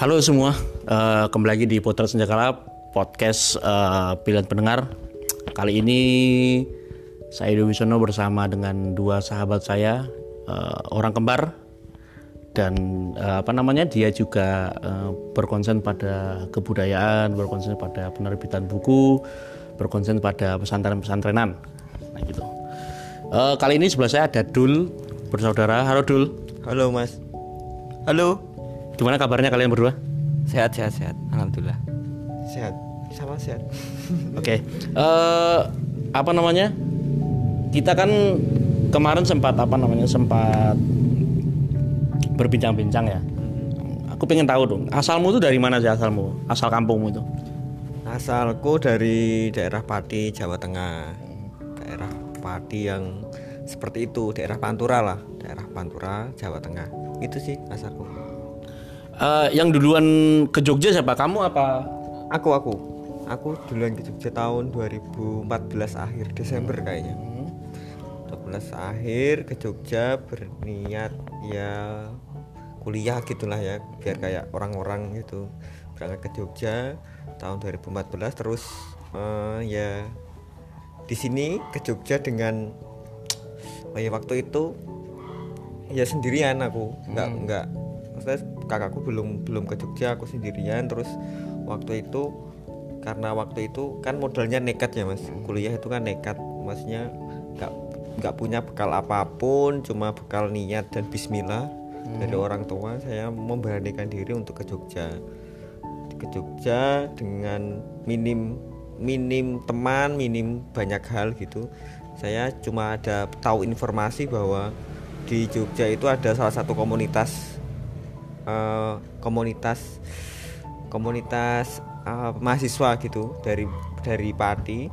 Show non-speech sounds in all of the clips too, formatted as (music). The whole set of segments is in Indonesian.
Halo semua, uh, kembali lagi di Potret Senjakala podcast uh, pilihan pendengar. Kali ini saya Dewi Wisono bersama dengan dua sahabat saya, uh, orang kembar dan uh, apa namanya dia juga uh, berkonsen pada kebudayaan, berkonsen pada penerbitan buku, berkonsen pada pesantren-pesantrenan. Nah gitu. Uh, kali ini sebelah saya ada Dul bersaudara. Halo Dul. Halo Mas. Halo. Gimana kabarnya kalian berdua? Sehat, sehat, sehat. Alhamdulillah. Sehat. Sama sehat. (laughs) Oke. Okay. Uh, eh, apa namanya? Kita kan kemarin sempat apa namanya? Sempat berbincang-bincang ya. Aku pengen tahu dong, asalmu itu dari mana sih asalmu? Asal kampungmu itu? Asalku dari daerah Pati, Jawa Tengah. Daerah Pati yang seperti itu, daerah Pantura lah, daerah Pantura, Jawa Tengah. Itu sih asalku uh, yang duluan ke Jogja siapa? Kamu apa? Aku aku. Aku duluan ke Jogja tahun 2014 akhir Desember hmm. kayaknya 12 akhir ke Jogja berniat ya kuliah gitulah ya biar kayak orang-orang gitu. Berangkat ke Jogja tahun 2014 terus uh, ya di sini ke Jogja dengan (tsk) oh ya waktu itu ya sendirian aku. Nggak hmm. nggak maksudnya kakakku belum belum ke Jogja aku sendirian. Terus waktu itu karena waktu itu kan modalnya nekat ya mas. Kuliah itu kan nekat. Maksudnya nggak nggak punya bekal apa pun cuma bekal niat dan Bismillah hmm. dari orang tua. Saya memberanikan diri untuk ke Jogja. Ke Jogja dengan minim minim teman minim banyak hal gitu. Saya cuma ada tahu informasi bahwa di Jogja itu ada salah satu komunitas uh, komunitas komunitas uh, mahasiswa gitu dari dari Pati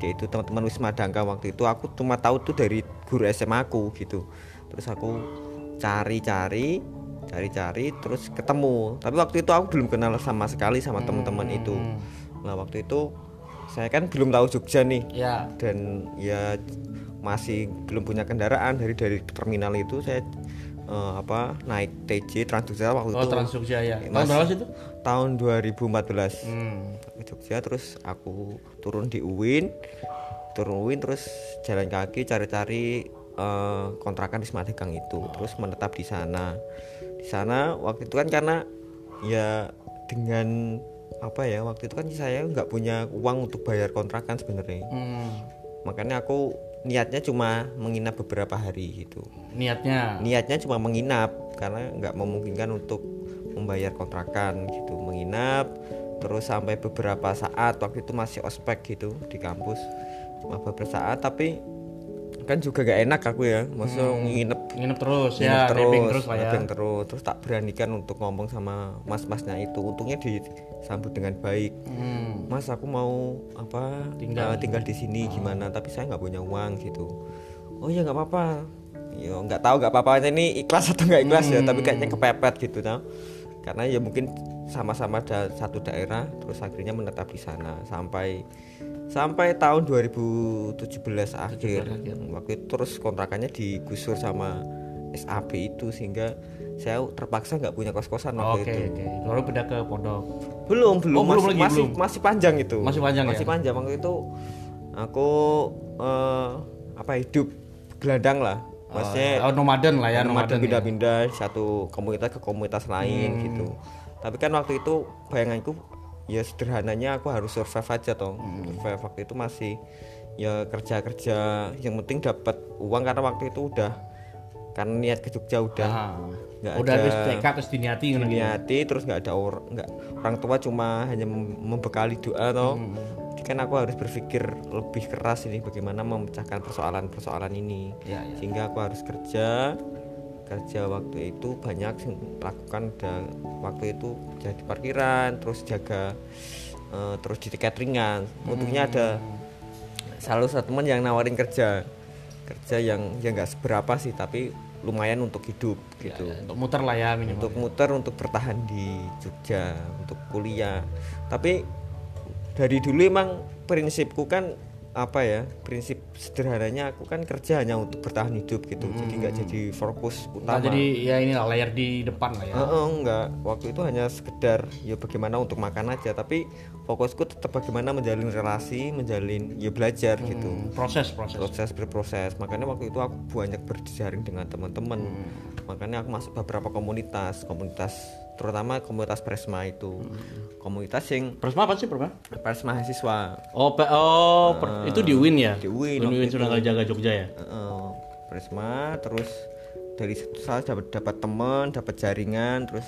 yaitu teman-teman Wisma Dangka waktu itu. Aku cuma tahu tuh dari guru SMA aku gitu. Terus aku cari-cari cari-cari terus ketemu. Tapi waktu itu aku belum kenal sama sekali sama teman-teman itu. Hmm. nah waktu itu saya kan belum tahu Jogja nih. Ya. dan ya masih belum punya kendaraan. Dari dari terminal itu saya uh, apa naik TJ Trans Jogja waktu oh, itu. Trans Jogja ya. Tahun berapa sih itu? Tahun 2014. Hmm. Jogja terus aku turun di UIN. Turun UIN terus jalan kaki cari-cari uh, kontrakan di Semadegang itu. Oh. Terus menetap di sana. Di sana waktu itu kan karena ya dengan apa ya waktu itu kan saya nggak punya uang untuk bayar kontrakan sebenarnya. Hmm. Makanya aku niatnya cuma menginap beberapa hari gitu. Niatnya? Niatnya cuma menginap karena nggak memungkinkan untuk membayar kontrakan gitu. Menginap terus sampai beberapa saat waktu itu masih ospek gitu di kampus. Cuma beberapa saat tapi kan juga gak enak aku ya maksudnya hmm. nginep. Nginep terus nginep ya terus terus lah ya. terus. Terus tak beranikan untuk ngomong sama mas-masnya itu. Untungnya disambut dengan baik. Hmm. mas aku mau apa tinggal. uh, tinggal di sini oh. gimana? Tapi saya nggak punya uang gitu. Oh ya nggak apa-apa. Ya nggak tahu nggak apa-apa. Ini ikhlas atau nggak ikhlas hmm. ya? Tapi kayaknya hmm. kepepet gitu nah karena ya mungkin sama-sama da satu daerah terus akhirnya menetap di sana sampai sampai tahun 2017 akhir waktu itu terus kontrakannya digusur sama SAP itu sehingga saya terpaksa nggak punya kos-kosan waktu okay, itu. Okay. Lalu pindah ke pondok. Belum, belum, oh, masih, belum masih, belum. masih panjang itu. Masih panjang Masih ya? panjang waktu itu aku uh, apa hidup gelandang lah. Maksudnya oh, nomaden lah ya, nomaden pindah-pindah ya. satu komunitas ke komunitas lain hmm. gitu. Tapi kan waktu itu bayanganku ya sederhananya aku harus survive aja toh hmm. survive waktu itu masih ya kerja kerja yang penting dapat uang karena waktu itu udah karena niat ke Jogja udah nggak udah ada tekad terus diniati gitu. diniati terus nggak ada orang nggak orang tua cuma hanya membekali doa toh hmm. Jadi kan aku harus berpikir lebih keras ini bagaimana memecahkan persoalan-persoalan ini ya, ya. sehingga aku harus kerja kerja waktu itu banyak lakukan dan waktu itu jadi parkiran terus jaga uh, terus di cateringan untungnya hmm. ada salah satu teman yang nawarin kerja kerja yang ya nggak seberapa sih tapi lumayan untuk hidup ya, gitu ya, untuk muter lah ya minimal untuk ya. muter untuk bertahan di Jogja untuk kuliah tapi dari dulu emang prinsipku kan apa ya prinsip sederhananya aku kan kerja hanya untuk bertahan hidup gitu. Jadi nggak jadi fokus Nah, utama jadi ya ini lah layar di depan lah ya. Heeh, enggak waktu itu hanya sekedar ya bagaimana untuk makan aja. Tapi fokusku tetap bagaimana menjalin relasi menjalin ya belajar gitu. Hmm, proses proses. proses berproses. Makanya waktu itu aku banyak berjaring dengan teman-teman. Hmm. makanya aku masuk beberapa komunitas. Komunitas terutama komunitas presma itu Hmm. komunitas yang Presma apa sih Presma? pers mahasiswa Oh, pe- oh per- itu di UIN ya? di UIN Uin, waktu Sunan Kalijaga Jogja ya. Heeh, Presma terus dari situ saya dapat dapat teman dapat jaringan terus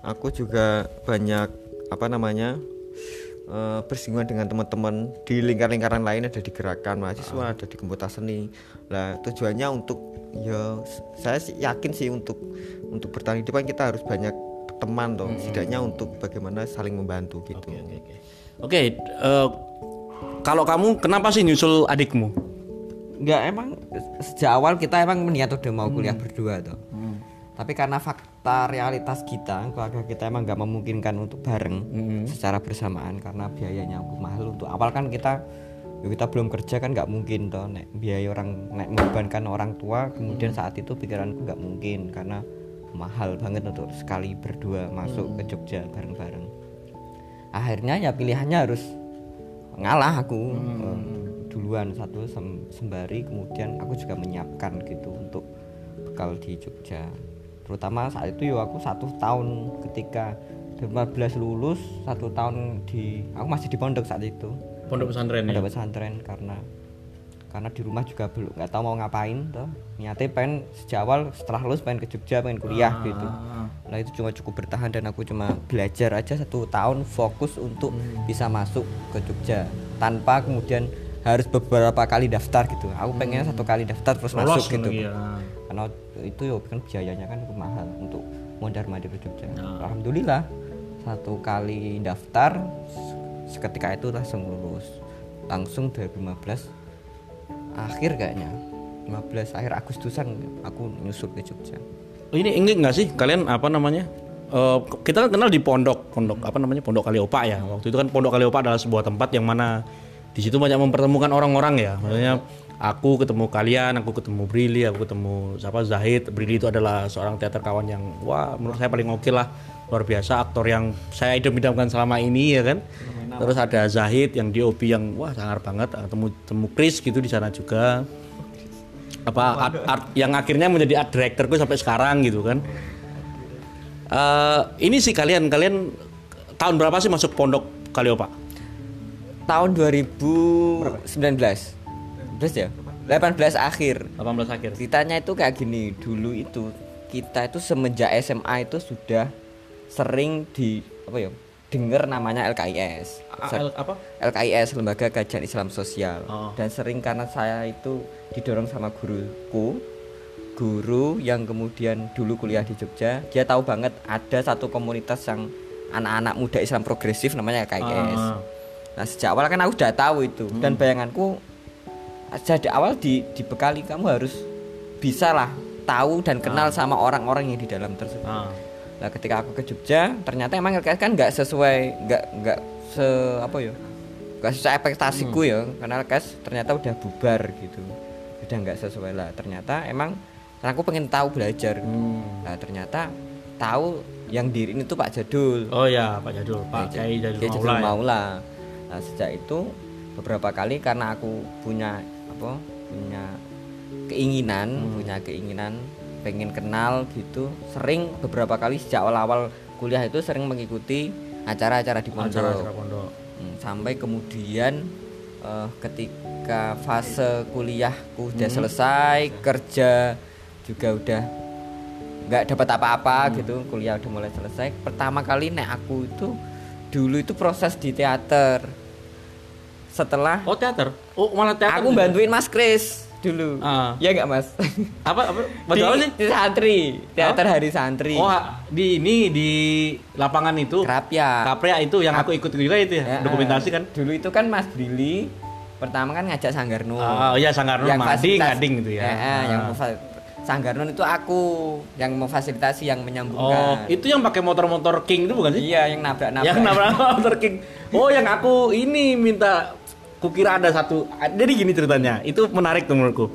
aku juga banyak apa namanya eh, bersinggungan dengan teman-teman di lingkar-lingkaran lain ada di gerakan mahasiswa ada di komunitas seni lah tujuannya untuk ya saya sih yakin sih untuk untuk bertahan hidup kan kita harus banyak teman toh setidaknya untuk bagaimana saling membantu gitu. Oke oke oke. Oke, eh, kalau kamu kenapa sih nyusul adikmu? Enggak emang sejak awal kita emang niat udah mau kuliah berdua tuh. Tapi karena fakta realitas kita, keluarga kita emang nggak memungkinkan untuk bareng secara bersamaan karena biayanya mahal. Untuk awal kan kita ya kita belum kerja kan nggak mungkin toh nek biaya orang nek membebankan orang tua kemudian saat itu pikiranku nggak mungkin karena mahal banget untuk sekali berdua masuk ke Jogja bareng-bareng. Akhirnya ya pilihannya harus ngalah aku eh, duluan satu sem- sembari kemudian aku juga menyiapkan gitu untuk bekal di Jogja terutama saat itu yo aku satu tahun ketika 2015 lulus satu tahun di aku masih di pondok saat itu Pondok pesantren ya. ada pesantren karena karena di rumah juga belum nggak tahu mau ngapain tuh niatnya pengen sejak awal setelah lulus pengen ke Jogja pengen kuliah gitu. Nah itu cuma cukup bertahan dan aku cuma belajar aja satu tahun fokus untuk bisa masuk ke Jogja. Tanpa kemudian harus beberapa kali daftar gitu. Aku pengen satu kali daftar terus Lolos masuk gitu gitu. ya. karena itu ya kan biayanya kan mahal untuk mondar mandir ke Jogja. Nah. alhamdulillah satu kali daftar seketika itu langsung lulus. Langsung 2015 akhir kayaknya 15 akhir Agustusan aku nyusul ke Jogja Oh, ini ini enggak sih kalian apa namanya? Eh, kita kan kenal di pondok, pondok apa namanya? Pondok Kaliopa ya. Waktu itu kan Pondok Kaliopa adalah sebuah tempat yang mana di situ banyak mempertemukan orang-orang ya. Maksudnya aku ketemu kalian, aku ketemu Brili, aku ketemu siapa Zahid. Brili itu adalah seorang teater kawan yang wah menurut saya paling oke lah. Luar biasa aktor yang saya idam-idamkan selama ini ya kan. Terus ada Zahid yang DOP yang wah sangar banget. Ketemu ketemu Chris gitu di sana juga. Apa art, art yang akhirnya menjadi art directorku sampai sekarang gitu kan. Eh ini sih kalian kalian tahun berapa sih masuk pondok Kaliopa tahun 2019 terus ya? 18 akhir. 18 akhir. Ceritanya itu kayak gini dulu itu kita itu semenjak SMA itu sudah sering di apa ya dengar namanya LKIS A- L- apa? LKIS Lembaga Kajian Islam Sosial. Oh. dan sering karena saya itu didorong sama guruku guru yang kemudian dulu kuliah di Jogja dia tahu banget ada satu komunitas yang anak-anak muda Islam progresif namanya LKIS Ah. nah sejak awal kan aku sudah tahu itu. Dan bayanganku sejak awal di dibekali kamu harus bisa lah tahu dan kenal sama orang-orang yang di dalam tersebut. Ah. Nah ketika aku ke Jogja ternyata emang LKS kan nggak sesuai nggak nggak se apa ya nggak sesuai ekspektasiku ya karena LKS ternyata udah bubar gitu udah nggak sesuai lah ternyata emang aku pengen tahu belajar Hmm. nah ternyata tahu yang diri itu Pak Jadul oh ya Pak Jadul Pak Kiai Jadul Kiai Maula ya. Maula. Nah sejak itu beberapa kali karena aku punya apa punya keinginan Hmm. punya keinginan pengen kenal gitu. Sering beberapa kali sejak awal-awal kuliah itu sering mengikuti acara-acara di pondok. Hmm, sampai kemudian eh, ketika fase kuliahku udah Hmm. selesai kerja juga udah nggak dapat apa-apa Hmm. gitu kuliah udah mulai selesai. Pertama kali nek aku itu dulu itu proses di teater. Setelah oh teater? Oh malah teater aku bantuin Mas Kris dulu. Ah. ya nggak Mas? Apa apa? (laughs) Di, apa sih? di santri. Teater hari santri. Oh di ini di lapangan itu? Kerapia Kaprea itu yang aku ikut juga itu Ya, ya dokumentasi kan? dulu itu kan Mas Brili pertama kan ngajak Sanggarno Oh iya Sanggarno Mading fasilitas- Gading gitu ya. Eh, eh, yang Ah. Sanggarno itu aku yang memfasilitasi yang Oh, menyambungkan itu yang pakai motor-motor King itu bukan sih? iya yang nabrak-nabrak. Yang nabrak motor King. Oh, yang aku ini minta kukira ada satu jadi gini ceritanya itu menarik tuh menurutku.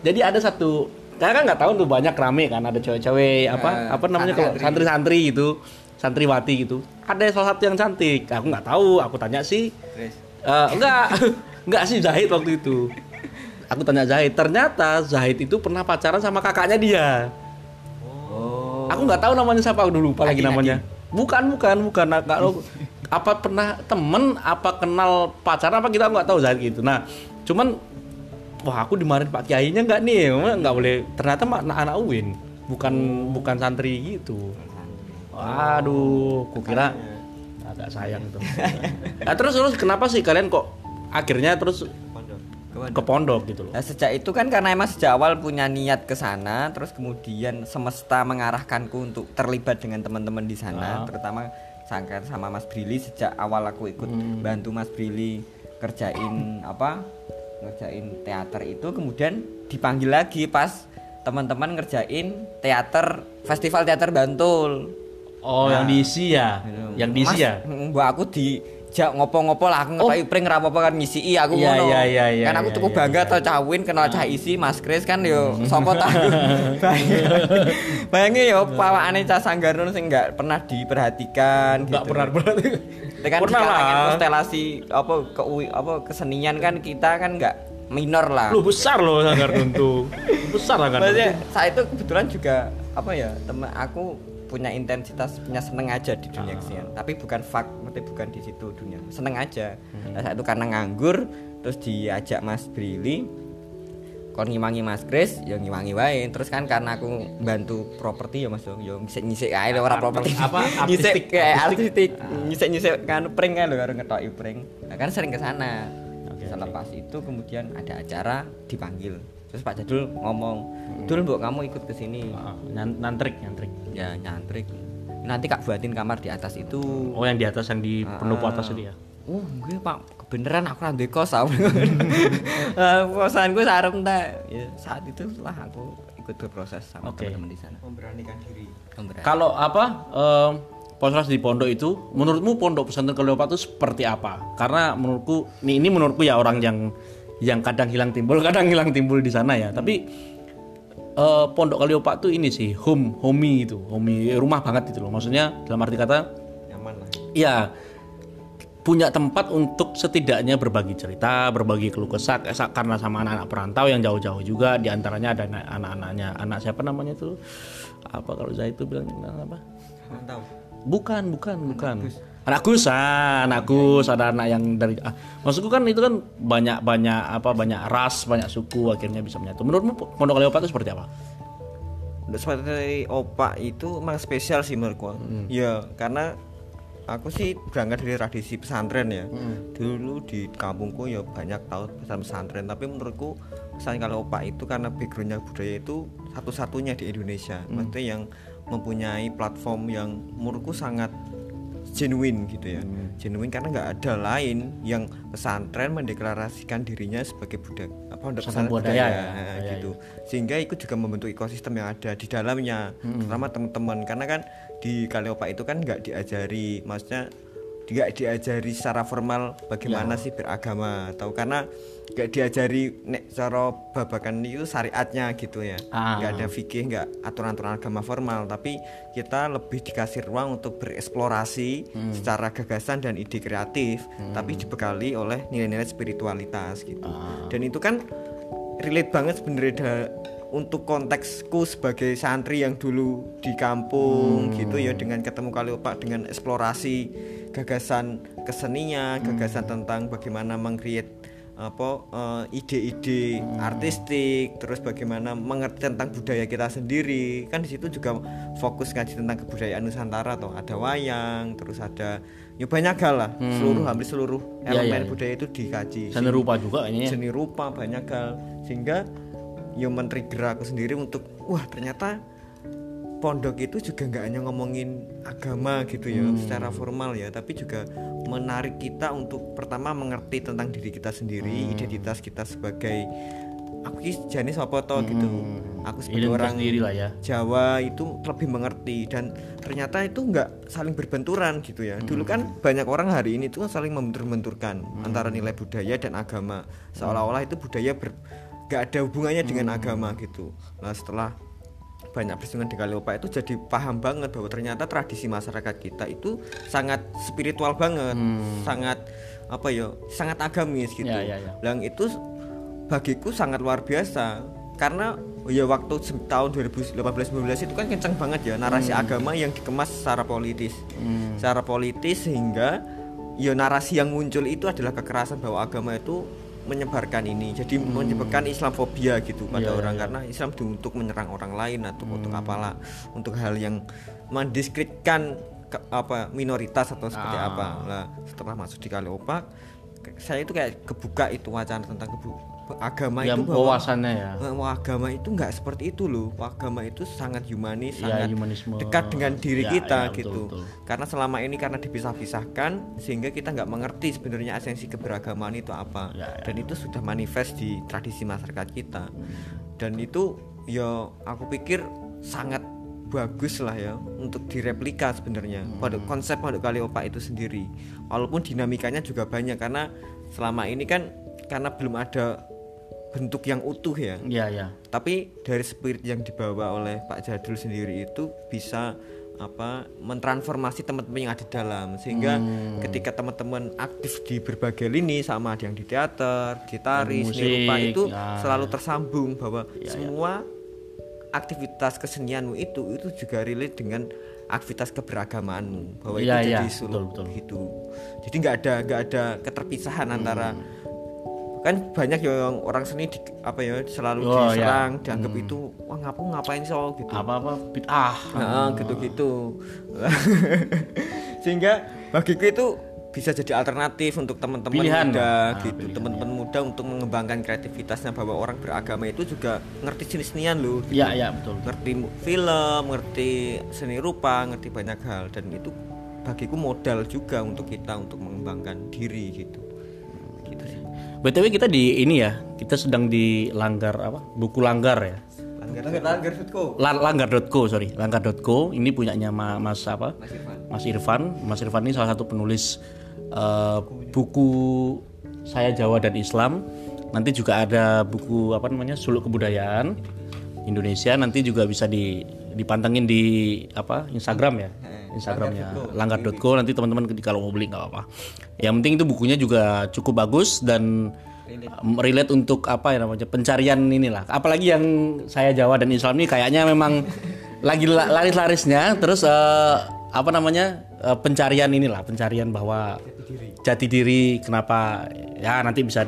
Jadi ada satu karena kan nggak tahu tuh banyak rame kan ada cewek-cewek apa Eh, apa namanya kalau santri-santri. gitu santriwati gitu. Ada salah satu yang cantik aku nggak tahu aku tanya sih Eh, enggak (laughs) enggak sih Zahid waktu itu. Aku tanya Zahid ternyata Zahid itu pernah pacaran sama kakaknya dia. Oh. Aku nggak tahu namanya siapa aku dulu lupa lagi Adi, namanya. Bukan bukan bukan. Kalau apa pernah temen apa kenal pacaran apa kita nggak tahu Zahid gitu. Nah cuman wah aku dimarahin Pak Kiainya nggak nih? Emang nggak boleh. Ternyata anak, anak UIN bukan bukan santri gitu. Waduh kukira agak sayang tuh. Nah, terus terus kenapa sih kalian kok akhirnya terus pondok. ke pondok. gitu loh? Nah, sejak itu kan karena emang sejak awal punya niat ke sana, terus kemudian semesta mengarahkanku untuk terlibat dengan teman-teman di sana, terutama sangkar sama Mas Brili sejak awal aku ikut bantu Mas Brili kerjain apa? ngerjain teater itu kemudian dipanggil lagi pas teman-teman ngerjain teater festival teater Bantul. oh yang diisi ya yang diisi Mas, ya Mbak aku di jak ngopo-ngopo lah aku ngepai pring rapopo kan ngisi aku Iya, ngono. iya, iya, iya, kan aku iya, cukup iya, bangga iya. tau cawin kenal cah isi Mas Kris kan yo sapa ta (laughs) aku. Bayangin yo pawakane cah Sanggarno sing enggak pernah diperhatikan nggak gitu. pernah berarti Itu kan pernah lah konstelasi apa ke apa kesenian kan kita kan enggak minor lah. lu besar loh sanggar tentu besar lah kan Maksudnya saat itu kebetulan juga apa ya temen aku punya intensitas punya seneng aja di dunia kesenian. Tapi bukan fak berarti bukan di situ dunia. Seneng aja. Nah, saat itu karena nganggur terus diajak Mas Brili kon ngimangi Mas Kris ya ngimangi wae. Terus kan karena aku bantu properti ya Mas yo yo ngisik-ngisik ae ora properti. Apa, (laughs) ngisik kayak artistik. artistik. Ngisik-ngisik kan pring kan lho karo ngetoki pring. Nah, kan sering ke sana. Oke, selepas itu kemudian ada acara dipanggil terus Pak Jadul ngomong Dul mbok kamu ikut ke sini Ah, nantrik nantrik ya nyantrik nanti kak buatin kamar di atas itu oh yang di atas yang di pendopo atas itu ya Oh, gue pak kebenaran aku nanti kos aku. (laughs) Eh, Kosan gue sarung tak. Ya, saat itu lah aku ikut berproses sama Oke. teman-teman di sana. memberanikan diri Memberani. kalau apa em, Ponsras di pondok itu menurutmu pondok pesantren Kleopatra itu seperti apa karena menurutku ini, ini menurutku ya orang yang yang kadang hilang timbul (laughs) kadang hilang timbul di sana ya. Tapi eh, pondok Kleopatra tuh ini sih home homey itu homey rumah banget itu loh. Maksudnya dalam arti kata nyaman lah. ya punya tempat untuk setidaknya berbagi cerita, berbagi keluh kesah kesah karena sama anak-anak perantau yang jauh-jauh juga di antaranya ada anak- anak-anaknya anak siapa namanya tuh? Apa kalau saya itu bilang apa? Mantap bukan bukan bukan. Anak ah, anak Gus ada anak yang dari ah, maksudku kan itu kan banyak banyak apa banyak ras banyak suku akhirnya bisa menyatu. Menurutmu Pondok Kleopatra itu seperti apa? Seperti opak itu emang spesial sih menurutku. Ya karena aku sih berangkat dari tradisi pesantren ya. Dulu di kampungku ya banyak tahu pesan pesantren tapi menurutku pesan kalau opak itu karena backgroundnya budaya itu satu-satunya di Indonesia. Maksudnya yang mempunyai platform yang menurutku sangat genuine gitu ya. Genuine karena nggak ada lain yang pesantren mendeklarasikan dirinya sebagai budak apa untuk Pesantren budaya. budaya, ya. Iya, gitu. sehingga itu juga membentuk ekosistem yang ada di dalamnya terutama teman-teman. Karena kan di Kaleopa itu kan nggak diajari maksudnya nggak diajari secara formal bagaimana sih beragama atau karena nggak diajari nek cara babakan itu syariatnya gitu ya. Ah. nggak ada fikih nggak aturan-aturan agama formal tapi kita lebih dikasih ruang untuk bereksplorasi secara gagasan dan ide kreatif tapi dibekali oleh nilai-nilai spiritualitas gitu. Dan itu kan relate banget sebenarnya untuk konteksku sebagai santri yang dulu di kampung gitu ya dengan ketemu Kaliopak dengan eksplorasi gagasan kesenian, gagasan tentang bagaimana mengcreate apa eh, ide-ide artistik, terus bagaimana mengerti tentang budaya kita sendiri. Kan di situ juga fokus ngaji tentang kebudayaan Nusantara toh, ada wayang, terus ada ya banyak hal lah, seluruh hampir seluruh Ya, elemen ya, ya. budaya itu dikaji. Seni rupa juga kayaknya ya. seni rupa banyak hal. Sehingga yang men-trigger aku sendiri untuk wah ternyata pondok itu juga nggak hanya ngomongin agama gitu ya secara formal ya tapi juga menarik kita untuk pertama mengerti tentang diri kita sendiri identitas kita sebagai aku ki jenis apa toh gitu. Aku sebagai Identitas orang diri lah ya. Jawa itu lebih mengerti dan ternyata itu nggak saling berbenturan gitu ya. Dulu kan banyak orang hari ini tuh saling membentur-benturkan antara nilai budaya dan agama. Seolah-olah itu budaya ber nggak ada hubungannya dengan agama gitu. Nah setelah banyak bersinggungan di Kaliopa itu jadi paham banget bahwa ternyata tradisi masyarakat kita itu sangat spiritual banget, sangat apa ya, sangat agamis gitu. Ya, ya, ya. Dan itu bagiku sangat luar biasa karena ya waktu tahun 2018-19 itu kan kencang banget ya narasi agama yang dikemas secara politis, secara politis sehingga ya narasi yang muncul itu adalah kekerasan bahwa agama itu menyebarkan ini, jadi menyebabkan Islamfobia gitu pada Iya, orang. karena Islam untuk menyerang orang lain atau untuk apalah, untuk hal yang mendiskreditkan apa minoritas atau seperti Ah. apa. Lah setelah masuk di Kaliopak saya itu kayak kebuka itu wacana tentang kebu- agama Ya itu bahwa wawasannya ya. eh, wah, agama itu nggak seperti itu loh agama itu sangat humanis Ya, sangat humanisme. dekat dengan diri Ya, kita ya, betul, gitu betul. karena selama ini karena dipisah-pisahkan sehingga kita nggak mengerti sebenarnya esensi keberagaman itu apa Ya, ya. dan itu sudah manifest di tradisi masyarakat kita dan itu ya aku pikir sangat bagus lah ya untuk direplika sebenarnya pada konsep Pondok Kaliopa itu sendiri walaupun dinamikanya juga banyak karena selama ini kan karena belum ada bentuk yang utuh ya Iya, ya. tapi dari spirit yang dibawa oleh Pak Jadul sendiri itu bisa apa mentransformasi teman-teman yang ada di dalam sehingga Hmm. ketika teman-teman aktif di berbagai lini sama ada yang di teater, di tari, Di seni rupa itu ya. selalu tersambung bahwa Ya, semua aktivitas kesenianmu itu itu juga relate dengan aktivitas keberagamaanmu bahwa Ya, itu ya, jadi suluk betul, betul. gitu. Jadi nggak ada nggak ada keterpisahan antara kan banyak yang orang seni di, apa ya selalu Oh, ya. diserang dianggap itu wah ngapu ngapain so gitu. Apa-apa bid'ah. Nah, gitu-gitu. (laughs) Sehingga bagiku itu bisa jadi alternatif untuk teman-teman muda Ah, gitu. pilihan, teman-teman muda untuk mengembangkan kreativitasnya bahwa orang beragama itu juga ngerti jenis senian loh gitu. Iya, iya, betul. ngerti film ngerti seni rupa ngerti banyak hal. Dan itu bagiku modal juga untuk kita untuk mengembangkan diri gitu gitu BTW kita di ini ya, kita sedang di langgar apa? Buku langgar ya. langgar langgar Futko La- Langgar.co sorry, Langgar.co ini punyanya Ma- Mas apa? Mas Irfan Mas Irfan. Mas Irfan ini salah satu penulis eh, buku Saya Jawa dan Islam. Nanti juga ada buku apa namanya Suluk Kebudayaan Indonesia. Nanti juga bisa di dipantengin di apa Instagram ya. Instagramnya langgar.co nanti teman-teman kalau mau beli nggak apa-apa. Yang penting itu bukunya juga cukup bagus dan relate untuk apa ya namanya pencarian inilah. Apalagi yang saya Jawa dan Islam ini kayaknya memang (laughs) lagi la- laris-larisnya. Terus eh, apa namanya eh, pencarian inilah pencarian bahwa jati diri kenapa ya nanti bisa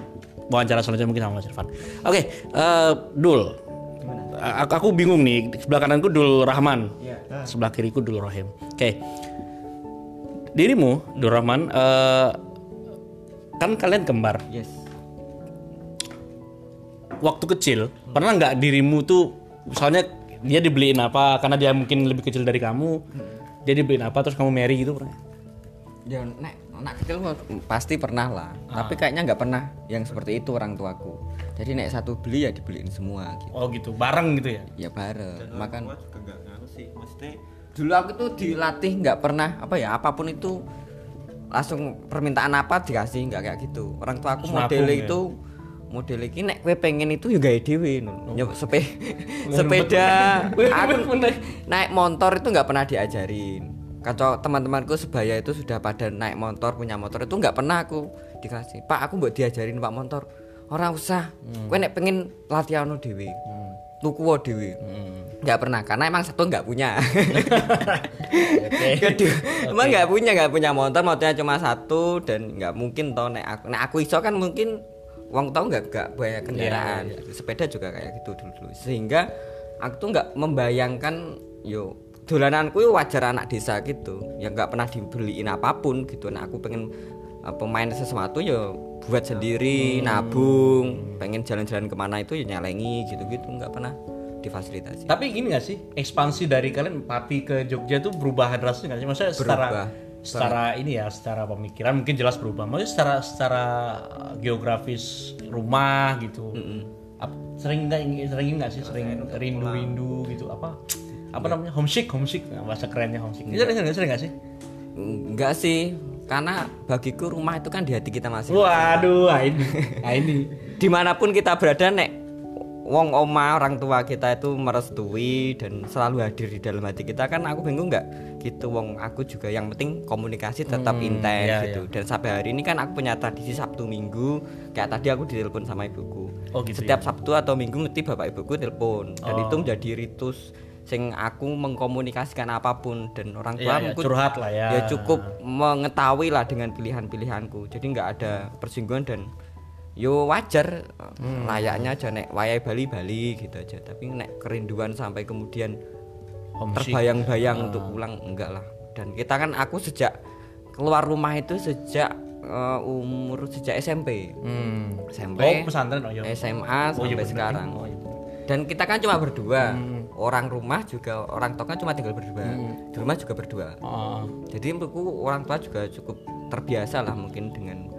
wawancara selanjutnya mungkin sama Mas Irfan. Oke, eh, Dul. Aku, bingung nih sebelah kananku Dul Rahman, sebelah kiriku Dul Rahim. Oke, dirimu Dul Rahman eh, kan kalian kembar. yes Waktu kecil pernah nggak dirimu tuh misalnya dia dibeliin apa karena dia mungkin lebih kecil dari kamu, dia dibeliin apa terus kamu marry gitu pernah? ya nek anak kecil pasti pernah lah tapi kayaknya nggak pernah yang seperti itu orang tuaku jadi nek satu beli ya dibeliin semua gitu. Oh gitu, bareng gitu ya? ya bareng. Makan. Gua juga sih. Maksudnya dulu aku tuh dilatih nggak pernah apa ya apa pun itu langsung permintaan apa dikasih nggak kayak gitu. Orang tua aku model ya? itu model ini nek kowe pengen itu ya gawe dhewe no. Ya, sepe, sepeda. (laughs) Aku naik motor itu nggak pernah diajarin. Kacau teman-temanku sebaya itu sudah pada naik motor punya motor itu nggak pernah aku dikasih. Pak aku buat diajarin pak motor orang usah. Kowe nek pengen latihan dhewe tuku wo dhewe. Nggak pernah karena emang satu nggak punya. (laughs) Kedua emang nggak punya nggak punya motor motornya cuma satu dan nggak mungkin toh nek aku nek aku iso kan mungkin uang tahu nggak nggak banyak kendaraan. sepeda juga kayak gitu dulu dulu sehingga aku tuh nggak membayangkan yo dolananku wajar anak desa gitu. Yang nggak pernah dibeliin apa pun gitu. Nah aku pengen pemain sesuatu ya buat sendiri nabung pengen jalan-jalan ke mana itu ya nyalengi gitu-gitu nggak pernah difasilitasi. Tapi gini gak sih ekspansi dari kalian papi ke Jogja tuh berubah drastis nggak sih? Maksudnya secara Berubah. secara ini ya, secara pemikiran mungkin jelas berubah. Maksudnya secara secara geografis rumah gitu. ap- sering nggak sering nggak sih? Sering rindu-rindu gitu apa? Apa namanya? Homesick homesick. Bahasa kerennya homesick. Sering sering sering nggak sih? Enggak sih karena bagiku rumah itu kan di hati kita masing waduh ah, ini. Ah, ini. (laughs) Di mana pun kita berada nek wong oma orang tua kita itu merestui dan selalu hadir di dalam hati kita kan aku bingung nggak? Gitu wong aku juga yang penting komunikasi tetap intens iya, gitu. dan sampai hari ini kan aku punya tradisi Sabtu Minggu. Kayak tadi aku ditelepon sama ibuku. Oh, gitu setiap Sabtu atau Minggu mesti bapak ibuku telepon. Dan itu menjadi ritus sing aku mengkomunikasikan apa pun dan orang tua Iya, iya, mungkin curhat lah ya. ya cukup mengetahui lah dengan pilihan-pilihanku jadi nggak ada persinggungan dan yo wajar Hmm. layaknya aja nek wayai Bali Bali gitu aja tapi nek kerinduan sampai kemudian homesick terbayang-bayang untuk pulang enggak lah dan kita kan aku sejak keluar rumah itu sejak eh, umur sejak SMP hmm. SMP oh pesantren oh iya SMA Oh, iya sampai bener. sekarang Oh, iya. dan kita kan cuma berdua Hmm. Orang rumah juga orang tua kan cuma tinggal berdua di rumah juga berdua Oh, jadi menurutku orang tua juga cukup terbiasa lah mungkin dengan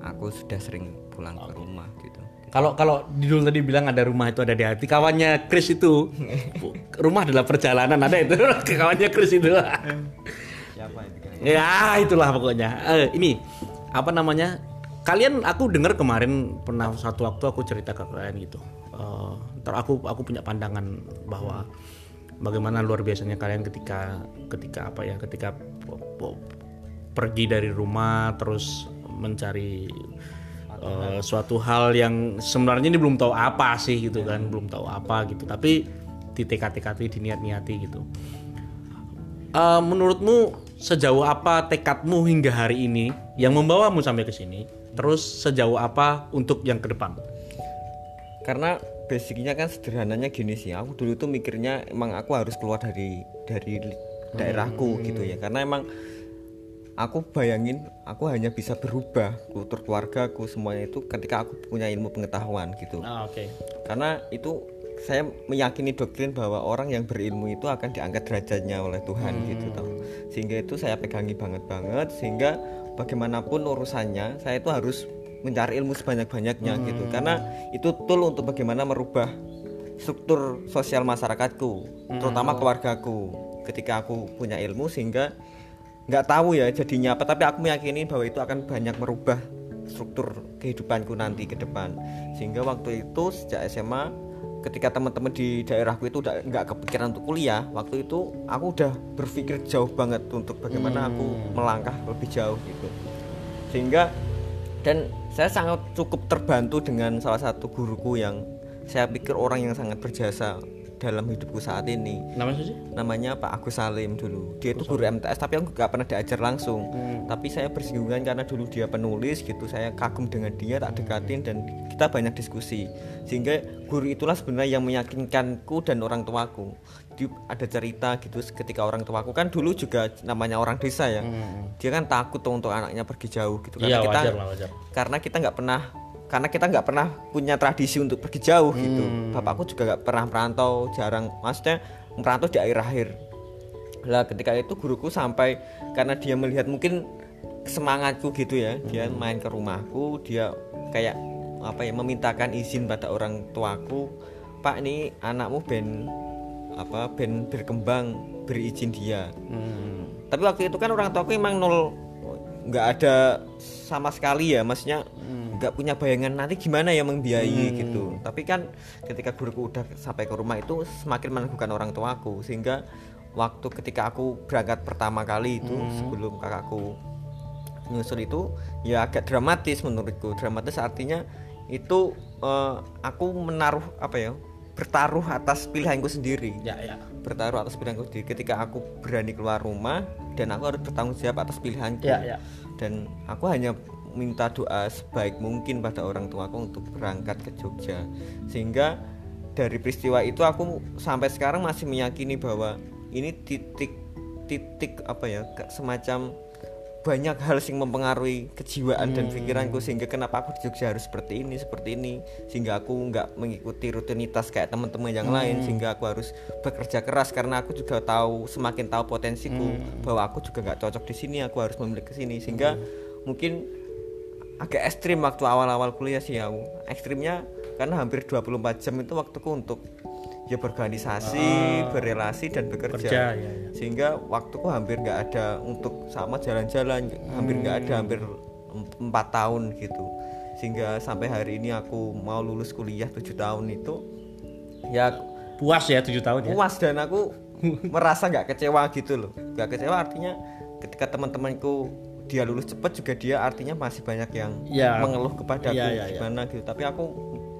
aku sudah sering pulang ke rumah gitu Kalau kalau Didul tadi bilang ada rumah itu ada di hati, kawannya Chris itu (laughs) rumah adalah perjalanan ada itu (laughs) kawannya Chris itu. siapa itu kan ya itulah pokoknya. Eh, ini apa namanya? Kalian aku dengar kemarin pernah satu waktu aku cerita ke kalian gitu. Eh, ntar aku aku punya pandangan bahwa bagaimana luar biasanya kalian ketika ketika apa ya ketika pergi dari rumah terus mencari eh, suatu hal yang sebenarnya ini belum tahu apa sih gitu kan belum tahu apa gitu. Tapi ditekati-tekati diniat-niati gitu. Eh, menurutmu sejauh apa tekadmu hingga hari ini yang membawamu sampai ke sini? Terus sejauh apa untuk yang ke depan karena basicnya kan sederhananya gini sih aku dulu tuh mikirnya emang aku harus keluar dari dari daerahku gitu ya. Karena emang aku bayangin aku hanya bisa berubah kultur keluargaku semuanya itu ketika aku punya ilmu pengetahuan gitu. Ah, oke. Karena itu saya meyakini doktrin bahwa orang yang berilmu itu akan diangkat derajatnya oleh Tuhan gitu tau sehingga itu saya pegangi banget banget sehingga bagaimanapun urusannya saya itu harus mencari ilmu sebanyak-banyaknya gitu. Karena itu tool untuk bagaimana merubah struktur sosial masyarakatku terutama keluargaku. Ketika aku punya ilmu sehingga nggak tahu ya jadinya apa tapi aku meyakini bahwa itu akan banyak merubah struktur kehidupanku nanti ke depan. Sehingga waktu itu sejak SMA ketika teman-teman di daerahku itu udah nggak kepikiran untuk kuliah waktu itu aku udah berpikir jauh banget untuk bagaimana aku melangkah lebih jauh gitu. Sehingga dan saya sangat cukup terbantu dengan salah satu guruku yang saya pikir orang yang sangat berjasa dalam hidupku saat ini. Namanya sih? Namanya Pak Agus Salim dulu. Dia itu guru MTS tapi aku nggak pernah diajar langsung. Tapi saya bersinggungan karena dulu dia penulis gitu. Saya kagum dengan dia tak dekatin dan kita banyak diskusi. Sehingga guru itulah sebenarnya yang meyakinkanku dan orang tuaku Di- ada cerita gitu ketika orang tuaku kan dulu juga namanya orang desa ya. Dia kan takut tuh untuk anaknya pergi jauh gitu. Iya karena kita wajar lah wajar. karena kita nggak pernah karena kita nggak pernah punya tradisi untuk pergi jauh gitu. Bapakku juga nggak pernah merantau jarang. Maksudnya merantau di akhir-akhir. Lah ketika itu guruku sampai karena dia melihat mungkin semangatku gitu ya dia main ke rumahku dia kayak apa ya memintakan izin pada orang tuaku pak ini anakmu ben apa ben berkembang beri izin dia tapi waktu itu kan orang tuaku emang nol nggak ada sama sekali ya maksudnya nggak punya bayangan nanti gimana ya membiayai gitu. Tapi kan ketika guruku udah sampai ke rumah itu semakin meneguhkan orang tuaku sehingga waktu ketika aku berangkat pertama kali itu sebelum kakakku nyusul itu ya agak dramatis menurutku. Dramatis artinya itu eh, aku menaruh apa ya bertaruh atas pilihanku sendiri. Ya ya. Bertaruh atas pilihanku sendiri. Ketika aku berani keluar rumah dan aku harus bertanggung jawab atas pilihanku. Ya ya. Dan aku hanya minta doa sebaik mungkin pada orang tuaku untuk berangkat ke Jogja. Sehingga dari peristiwa itu aku sampai sekarang masih meyakini bahwa ini titik titik apa ya semacam banyak hal yang mempengaruhi kejiwaan dan pikiranku sehingga kenapa aku di Jogja harus seperti ini seperti ini sehingga aku nggak mengikuti rutinitas kayak teman-teman yang lain sehingga aku harus bekerja keras karena aku juga tahu semakin tahu potensiku bahwa aku juga nggak cocok di sini aku harus memilih ke sini. Sehingga mungkin agak ekstrim waktu awal-awal kuliah sih aku ekstrimnya karena hampir 24 jam itu waktuku untuk ya berorganisasi, berrelasi dan bekerja. Kerja, ya, ya. Sehingga waktuku hampir nggak ada untuk sama jalan-jalan, hampir nggak ada hampir em- empat tahun gitu. Sehingga sampai hari ini aku mau lulus kuliah tujuh tahun itu ya Puas ya tujuh tahun ya. puas dan aku (laughs) merasa nggak kecewa gitu loh nggak kecewa artinya ketika teman-temanku dia lulus cepat juga dia artinya masih banyak yang Ya. mengeluh kepadaku Ya, ya, ya. gimana gitu tapi aku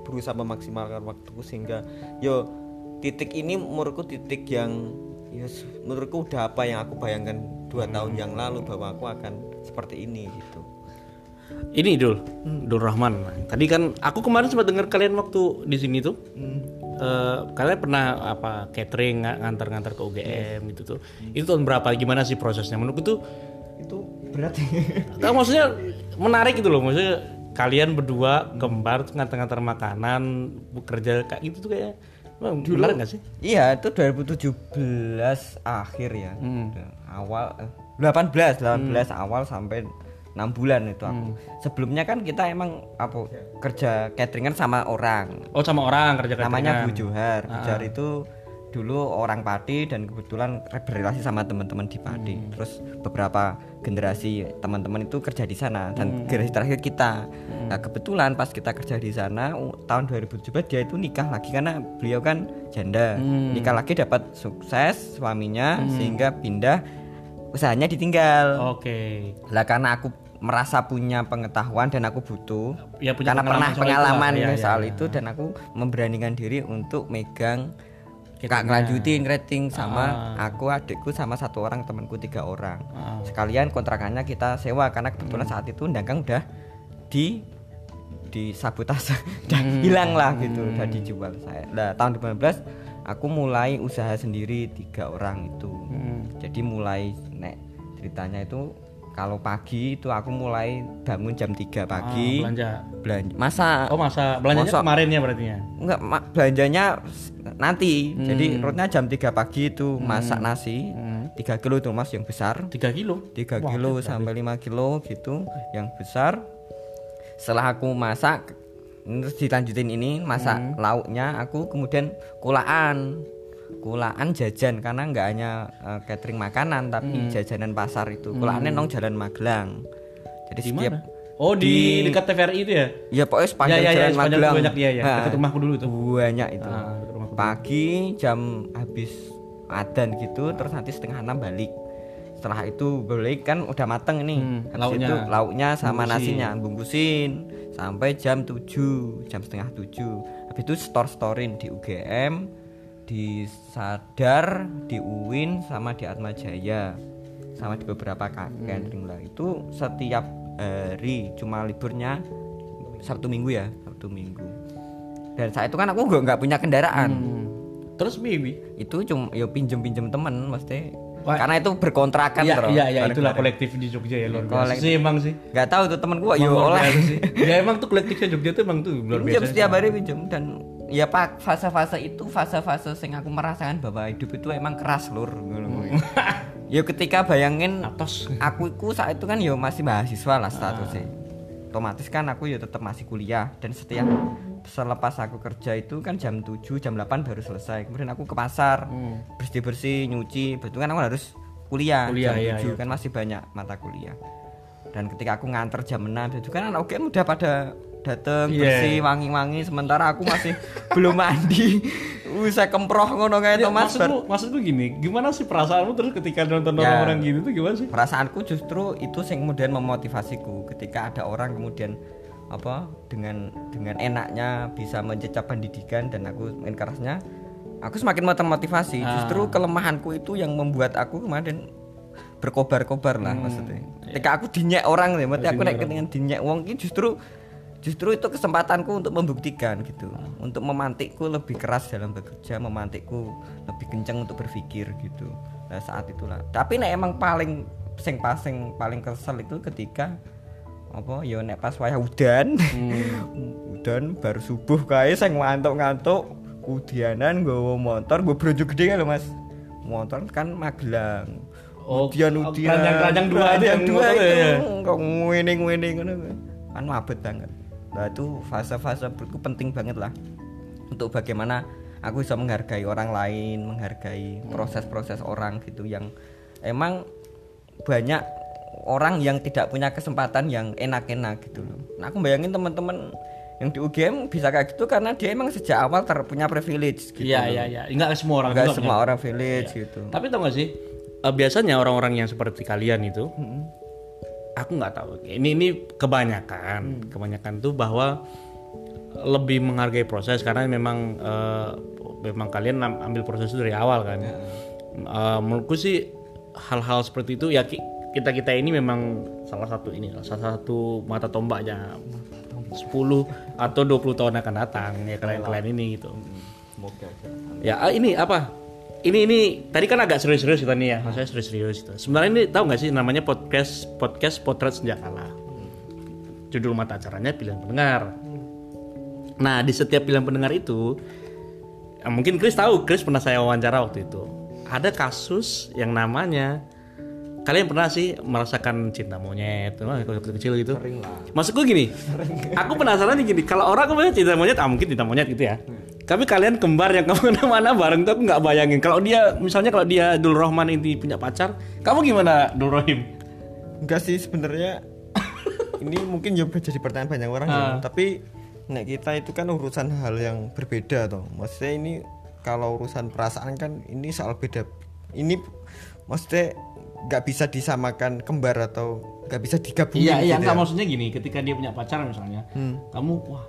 berusaha memaksimalkan waktuku sehingga yo titik ini menurutku titik yang ya menurutku udah apa yang aku bayangkan dua Hmm. tahun yang lalu bahwa aku akan seperti ini gitu Ini Dul, Dul Rahman. Tadi kan aku kemarin sempat dengar kalian waktu di sini tuh. eh, kalian pernah apa catering nga- ngantar-ngantar ke UGM gitu tuh. Itu tahun berapa? Gimana sih prosesnya? Menurutku tuh itu berat (laughs) Nah, maksudnya menarik gitu loh. Maksudnya kalian berdua kembar ngantar-ngantar makanan, bekerja kayak gitu tuh kayak wah, menarik gak sih? Iya itu 2017 akhir ya Hmm. awal eh, 18 18 awal sampai 6 bulan itu aku Hmm. sebelumnya kan kita emang apa kerja cateringan sama orang Oh sama orang kerja namanya Bu cateringan. Johar Bu Johar itu dulu orang Pati dan kebetulan berrelasi sama teman-teman di Pati Hmm. terus beberapa generasi teman-teman itu kerja di sana Hmm. dan generasi terakhir kita nah kebetulan pas kita kerja di sana tahun 2017 dia itu nikah lagi karena beliau kan janda Hmm. nikah lagi dapat sukses suaminya sehingga pindah usahanya ditinggal Oke. lah karena aku merasa punya pengetahuan dan aku butuh Ya, punya karena pengalaman pernah soal itu pengalaman. Iya, iya, soal iya. itu dan aku memberanikan diri untuk megang. Kak ngelanjutin rating sama Ah. aku adikku sama satu orang temanku tiga orang Ah. sekalian kontrakannya kita sewa karena Hmm. kebetulan saat itu dagang udah di di sabotase (laughs) udah hilang lah gitu udah dijual saya nah tahun 2015 aku mulai usaha sendiri tiga orang itu Hmm. jadi mulai nek ceritanya itu kalau pagi itu aku mulai bangun jam 3 pagi. Ah, belanja. belanja. Masa? Oh masa belanjanya Masa- kemarin ya berarti ya? enggak belanjanya nanti. Hmm. jadi rootnya jam 3 pagi itu masak nasi. 3 kilo itu mas yang besar. 3 kilo. 3 kilo sampai 5 kilo gitu yang besar. Setelah aku masak terus dilanjutin ini masak Hmm. lauknya aku kemudian kulaan kulaan jajan karena nggak hanya eh, catering makanan Hmm. tapi jajanan pasar itu kulaannya nong jalan Magelang jadi Di setiap mana? Oh di, dekat TVRI itu ya? ya pokoknya sepanjang ya, ya, jalan sepanjang Magelang banyak iya ya. Nah, Dekat rumahku dulu itu. banyak itu Ah, dekat rumahku. pagi jam habis adan gitu terus nanti setengah enam balik setelah itu balik kan udah mateng ini Hmm, Habis lauknya. itu lauknya sama Bungkusin. nasinya bungkusin sampai jam 7 jam setengah 7 habis itu store storein di UGM di Sadar di UIN sama di Atma Jaya sama di beberapa Hmm. catering lah itu setiap hari cuma liburnya Sabtu Minggu ya Sabtu Minggu dan saat itu kan aku nggak nggak punya kendaraan Hmm. Terus baby? itu cuma ya pinjem pinjem temen mesti Wah. karena itu berkontrakan Iya, bro. iya, iya, itulah kolektif di Jogja ya luar biasa Kolektif. sih emang sih. nggak tahu tuh temen gua yo oleh (laughs) ya emang tuh kolektifnya Jogja tuh emang tuh luar biasa. setiap hari pinjem dan ya pak fase-fase itu fase-fase sing aku merasakan bahwa hidup itu emang keras lur ngono kuwi. ya ketika bayangin Atos. aku itu saat itu kan ya masih mahasiswa lah statusnya otomatis kan aku ya tetap masih kuliah dan setiap selepas aku kerja itu kan jam 7 jam 8 baru selesai kemudian aku ke pasar bersih bersih nyuci betul kan aku harus kuliah, Kuliah, jam iya, 7 iya. kan masih banyak mata kuliah dan ketika aku nganter jam 6 itu kan anak UGM udah pada dateng Iya. bersih wangi-wangi sementara aku masih (laughs) belum mandi usah kemproh ngono kayak Ya, to Mas Bar. maksudku, maksudku gini, gimana sih perasaanmu terus ketika nonton Ya. orang-orang gitu tuh gimana sih? perasaanku justru itu yang kemudian memotivasiku ketika ada orang kemudian apa dengan dengan enaknya bisa mencecap pendidikan dan aku main kerasnya aku semakin termotivasi Ah. justru kelemahanku itu yang membuat aku kemarin berkobar-kobar lah Hmm, maksudnya iya. ketika aku dinyek orang ya berarti aku nek dengan dinyek wong ini justru justru itu kesempatanku untuk membuktikan gitu. Untuk memantikku lebih keras dalam bekerja memantikku lebih kencang untuk berpikir gitu. Nah, saat itulah. Tapi nek emang paling sing pasing paling kesel itu ketika apa ya nek pas wayah udan (laughs) udan baru subuh kae sing ngantuk-ngantuk kudianan nggawa motor gue brojo gede kan lho Mas. Motor kan Magelang. Oh, udian-udian. keranjang-keranjang dua itu yang dua itu ya? kok ngene-ngene ngono kan mabet banget nah itu fase-fase menurutku penting banget lah. Untuk bagaimana aku bisa menghargai orang lain menghargai proses-proses orang gitu yang emang banyak orang yang tidak punya kesempatan yang enak-enak gitu loh. Nah aku bayangin teman-teman yang di UGM bisa kayak gitu karena dia emang sejak awal terpunya privilege gitu Iya iya iya. Enggak semua orang Nggak juga semua orang village gitu. Tapi tau gak sih? eh, biasanya orang-orang yang seperti kalian itu, aku nggak tahu. Ini ini kebanyakan, kebanyakan tuh bahwa lebih menghargai proses karena memang eh, memang kalian am- ambil proses itu dari awal kan. Eh, menurutku sih hal-hal seperti itu ya kita kita ini memang salah satu ini salah satu mata tombaknya 10 atau 20 tahun akan datang ya kalian-kalian ini gitu. semoga aja Ya ah, ini apa? Ini ini tadi kan agak serius-serius kita nih ya, maksudnya serius-serius itu. Sebenarnya ini tahu nggak sih namanya podcast podcast potret senjakala. Judul mata acaranya pilihan pendengar. Nah di setiap pilihan pendengar itu, ya mungkin Chris tahu, Chris pernah saya wawancara waktu itu. Ada kasus yang namanya kalian pernah sih merasakan cinta monyet, Wah, kalau waktu kecil gitu? Maksudku gini, aku penasaran nih gini, kalau orang kemudian cinta monyet, ah mungkin cinta monyet gitu ya. Tapi kalian kembar yang (laughs) ke mana-mana bareng tuh aku nggak bayangin. Kalau dia, misalnya kalau dia Dul Rohman ini punya pacar, kamu gimana Dul Rohim? enggak sih sebenarnya (laughs) ini mungkin juga jadi pertanyaan banyak orang ya Ah. tapi nek kita itu kan urusan hal yang berbeda toh maksudnya ini kalau urusan perasaan kan ini soal beda ini maksudnya nggak bisa disamakan kembar atau nggak bisa digabungin Iya, iya, gitu ya. maksudnya gini, ketika dia punya pacar misalnya, kamu wah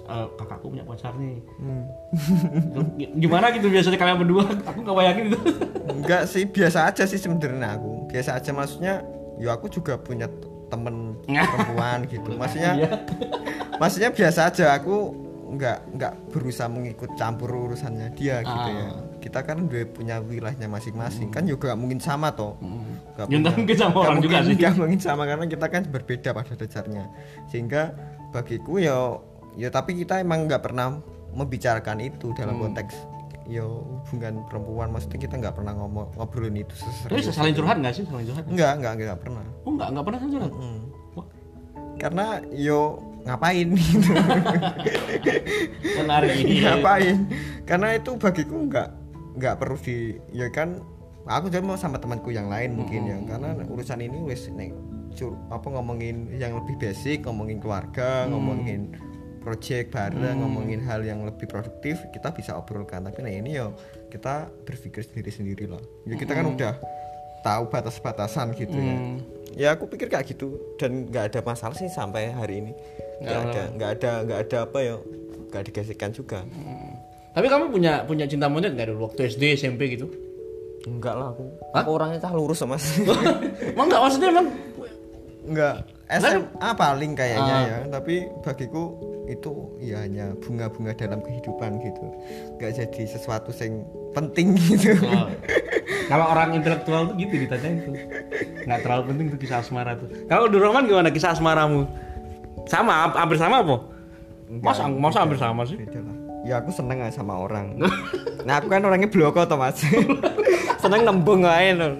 eh, kakakku punya pacar nih. G- Gimana gitu biasanya kalian berdua? Aku nggak bayangin itu. Enggak sih, biasa aja sih sebenarnya aku. Biasa aja maksudnya, ya aku juga punya temen perempuan (laughs) gitu. Maksudnya, maksudnya biasa aja. Aku nggak nggak berusaha mengikut campur urusannya dia gitu ya. Kita kan udah punya wilayahnya masing-masing. Kan juga mungkin sama toh. Nggak Ya, nggak mungkin sama nggak orang juga mungkin- sih. nggak mungkin sama karena kita kan berbeda pada dasarnya. Sehingga bagiku ya, ya tapi kita emang nggak pernah membicarakan itu dalam Hmm. konteks yo hubungan perempuan maksudnya kita nggak pernah ngomong ngobrolin itu Tapi seserius saling curhat nggak sih? Saling curhat? enggak enggak enggak pernah Oh nggak, nggak pernah saling curhat. Hmm. Wah, karena yo ngapain gitu (laughs) menarik. (laughs) ngapain karena itu bagiku nggak nggak perlu di ya kan aku jadi mau sama temanku yang lain mungkin ya karena urusan ini wes cur, apa ngomongin yang lebih basic ngomongin keluarga ngomongin project bareng ngomongin hal yang lebih produktif kita bisa obrolkan. Tapi nah ini yo kita berpikir sendiri sendiri lah. Ya kita kan udah tahu batas-batasan gitu ya. Ya aku pikir kayak gitu. Dan nggak ada masalah sih sampai hari ini. Nggak ada nggak ada nggak ada apa ya nggak digesekkan juga. Tapi kamu punya punya cinta monyet nggak dulu? Waktu SD SMP gitu? enggak lah aku. Aku orangnya cah lurus sama (laughs) Emang nggak? Maksudnya emang enggak SMA paling kayaknya ya tapi bagiku itu ya hanya bunga-bunga dalam kehidupan gitu nggak jadi sesuatu yang penting gitu Oh. Kalau orang intelektual tuh gitu ditanyain tuh. Nggak terlalu penting tuh kisah asmara tuh. Kalau di Roman gimana kisah asmaramu? Sama, ha- hampir sama apa? Masa, masa hampir sama sih? beda lah ya aku seneng aja sama orang (laughs) nah aku kan orangnya bloko toh mas (laughs) seneng nembung aja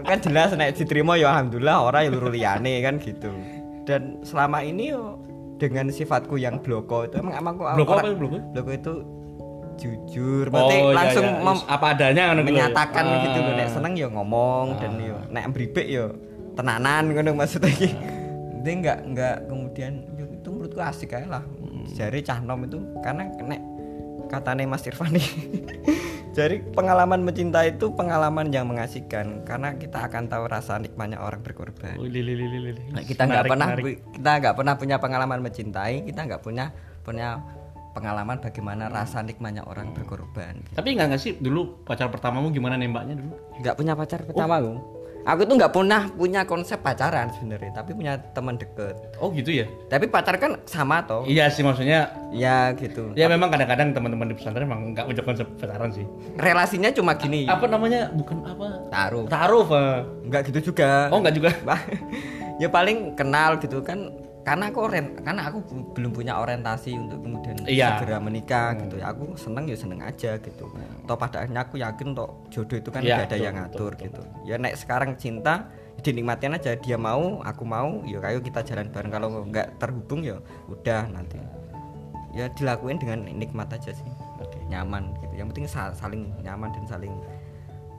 kan jelas nek diterima ya alhamdulillah orang yang luru liyane kan gitu. Dan selama ini yo dengan sifatku yang bloko itu emang emang kok Bloko apa bloko? bloko itu jujur berarti iya, langsung iya. apa adanya kan menyatakan Ah. gitu loh nek seneng ya ngomong dan yo nek bribek yo tenanan ngono maksudnya iki. Dia nggak nggak kemudian yo, itu menurutku asik aja lah. Jari cah nom itu karena nek katanya Mas Irfan nih (laughs) jadi pengalaman mencintai itu pengalaman yang mengasihkan karena kita akan tahu rasa nikmatnya orang berkorban Oh, li, li, li. Nah, kita nggak pernah menarik. kita nggak pernah punya pengalaman mencintai kita nggak punya punya pengalaman bagaimana rasa nikmatnya orang berkorban Tapi nggak nggak sih dulu pacar pertamamu gimana nembaknya dulu? nggak punya pacar pertama aku aku tuh nggak pernah punya konsep pacaran sebenarnya tapi punya teman deket Oh gitu ya? tapi pacar kan sama toh Iya sih maksudnya. ya gitu Ya memang kadang-kadang teman-teman di pesantren emang nggak punya konsep pacaran sih. relasinya cuma gini Apa namanya? Bukan apa? taruh Taruh, nggak gitu juga Oh nggak juga. (laughs) ya paling kenal gitu kan karena aku orient, karena aku belum punya orientasi untuk kemudian Iya. segera menikah gitu ya. Aku seneng ya seneng aja gitu. Toh pada akhirnya aku yakin toh jodoh itu kan Iya, tidak ada betul, yang betul, ngatur gitu. Ya nek sekarang cinta dinikmatin aja dia mau aku mau ya kayo kita jalan bareng. Kalau nggak terhubung ya udah nanti. Ya dilakuin dengan nikmat aja sih. Nyaman gitu. Yang penting sa- saling nyaman dan saling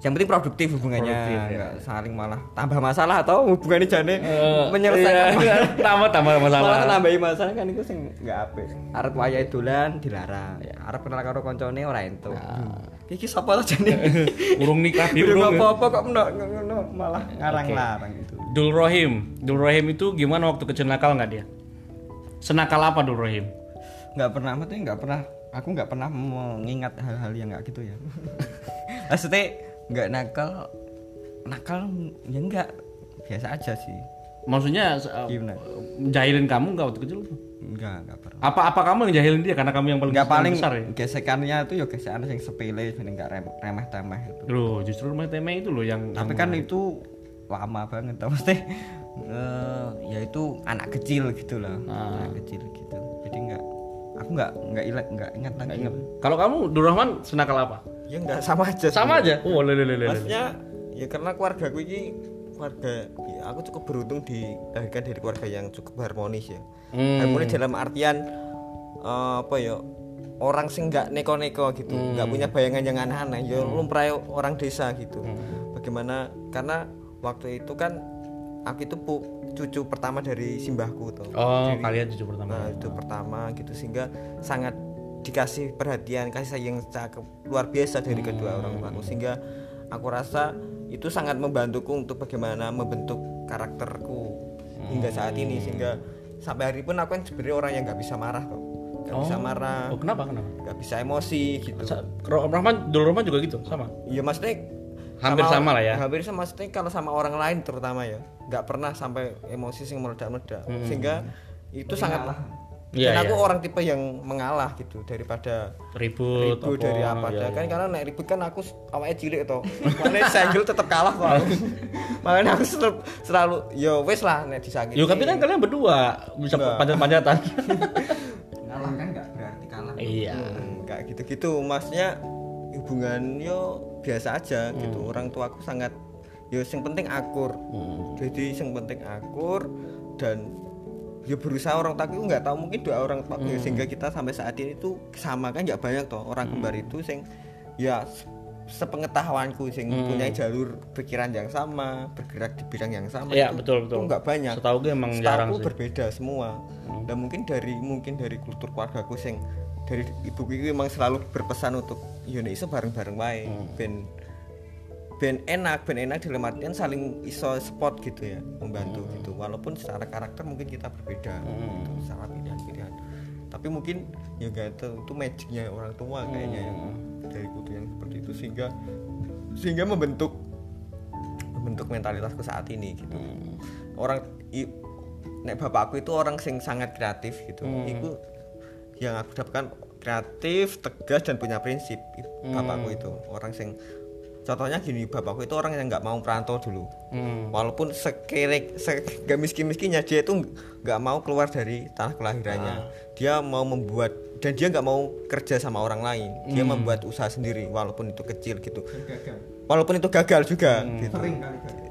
yang penting produktif hubungannya Produktif, ya. saling malah tambah masalah atau hubungannya jane menyelesaikan (laughs) Iya, tambah tambah malah masalah nambahi masalah kan itu sing nggak apik. Arep wayahe dolan dilarang. Arep kenal karo koncone ora entuk. Iki sapa to jane? (laughs) Urung nikah di urung apa-apa kok ngono ngono malah ngarang-larang itu. Dul Rohim Dul Rohim itu gimana waktu kecil nakal nggak dia? Senakal apa Dul Rohim Nggak pernah maksudnya nggak pernah. Aku nggak pernah mengingat hal-hal yang nggak gitu ya. (laughs) maksudnya nggak nakal nakal ya enggak biasa aja sih. maksudnya uh, Gimana? jahilin kamu nggak waktu kecil Enggak, enggak pernah. apa apa kamu yang jahilin dia karena kamu yang paling Enggak paling besar ya gesekannya itu ya gesekan yang sepele sebenarnya enggak rem, remeh-temeh itu. Loh, justru rumah temeh itu loh yang Tapi kan itu lama banget tau mesti eh, ya itu anak kecil gitu lah. Ah. Anak kecil gitu. Jadi enggak aku enggak enggak ingat enggak ingat lagi. kalau kamu Dul Rahman senakal apa ya nggak sama aja sama aja oh lele lele lele. maksudnya ya karena keluarga gue ini keluarga ya aku cukup beruntung dilahirkan dari keluarga yang cukup harmonis ya Hmm. harmonis dalam artian eh, apa ya orang sing nggak neko-neko gitu Hmm. nggak punya bayangan yang aneh-aneh ya lumrah orang desa gitu Hmm. bagaimana karena waktu itu kan aku itu pu- cucu pertama dari simbahku tuh oh Jadi- kalian cucu pertama. Nah, itu pertama gitu sehingga sangat dikasih perhatian kasih sayang sangat luar biasa dari kedua orang tuaku. Sehingga aku rasa itu sangat membantuku untuk bagaimana membentuk karakterku hingga saat ini. Sehingga sampai hari pun aku kan sebenarnya orang yang nggak bisa marah kok nggak bisa marah. Oh kenapa kenapa? Nggak bisa emosi gitu. Ro- Rahman Dul Rahman juga gitu? Sama? Iya maksudnya Hampir sama lah ya. Hampir sama maksudnya kalau sama orang lain terutama ya, nggak pernah sampai emosi sing meledak-meledak. Sehingga itu sangat Hmm. Iya, dan aku iya. orang tipe yang mengalah gitu daripada ribut, ribut dari apa iya, ada iya. kan karena naik ribut kan aku awalnya cilik toh makanya senggol tetap kalah kok aku. (laughs) makanya aku selalu, selalu yo wes lah nek disakiti Yo tapi kan kalian berdua bisa panjat-panjatan. (laughs) Ngalah kan enggak berarti kalah. iya. Hmm, kayak gitu-gitu maksudnya hubungan yo biasa aja gitu Hmm. orang tua aku sangat yo yang penting akur jadi yang penting akur dan ya berusaha orang tua aku nggak tahu mungkin dua orang tua Hmm. sehingga kita sampai saat ini tuh sama kan nggak banyak toh orang kembar itu sing ya se- sepengetahuanku sing punya jalur pikiran yang sama bergerak di bidang yang sama Hmm. Iya, itu- betul, itu betul. nggak banyak Setahu gue emang jarang Setahuku sih. Hmm. berbeda semua dan mungkin dari mungkin dari kultur keluargaku sing dari ibu itu emang selalu berpesan untuk nek iso bareng-bareng wae Hmm. ben ben enak ben enak dalam artian saling iso spot gitu ya membantu Hmm. gitu walaupun secara karakter mungkin kita berbeda gitu, secara pilihan-pilihan tapi mungkin ya gak tahu itu magicnya orang tua kayaknya ya Hmm. dari kutu yang seperti itu sehingga sehingga membentuk membentuk mentalitasku saat ini gitu Hmm. orang i, nek bapakku itu orang sing sangat kreatif gitu Hmm. itu yang aku dapatkan kreatif tegas dan punya prinsip Hmm. bapakku itu orang sing contohnya gini bapakku itu orang yang nggak mau perantau dulu Hmm. walaupun sekere se, gak miskin miskinnya dia itu nggak mau keluar dari tanah kelahirannya Ah. dia mau membuat dan dia nggak mau kerja sama orang lain Hmm. dia membuat usaha sendiri walaupun itu kecil gitu walaupun itu gagal juga Hmm. gitu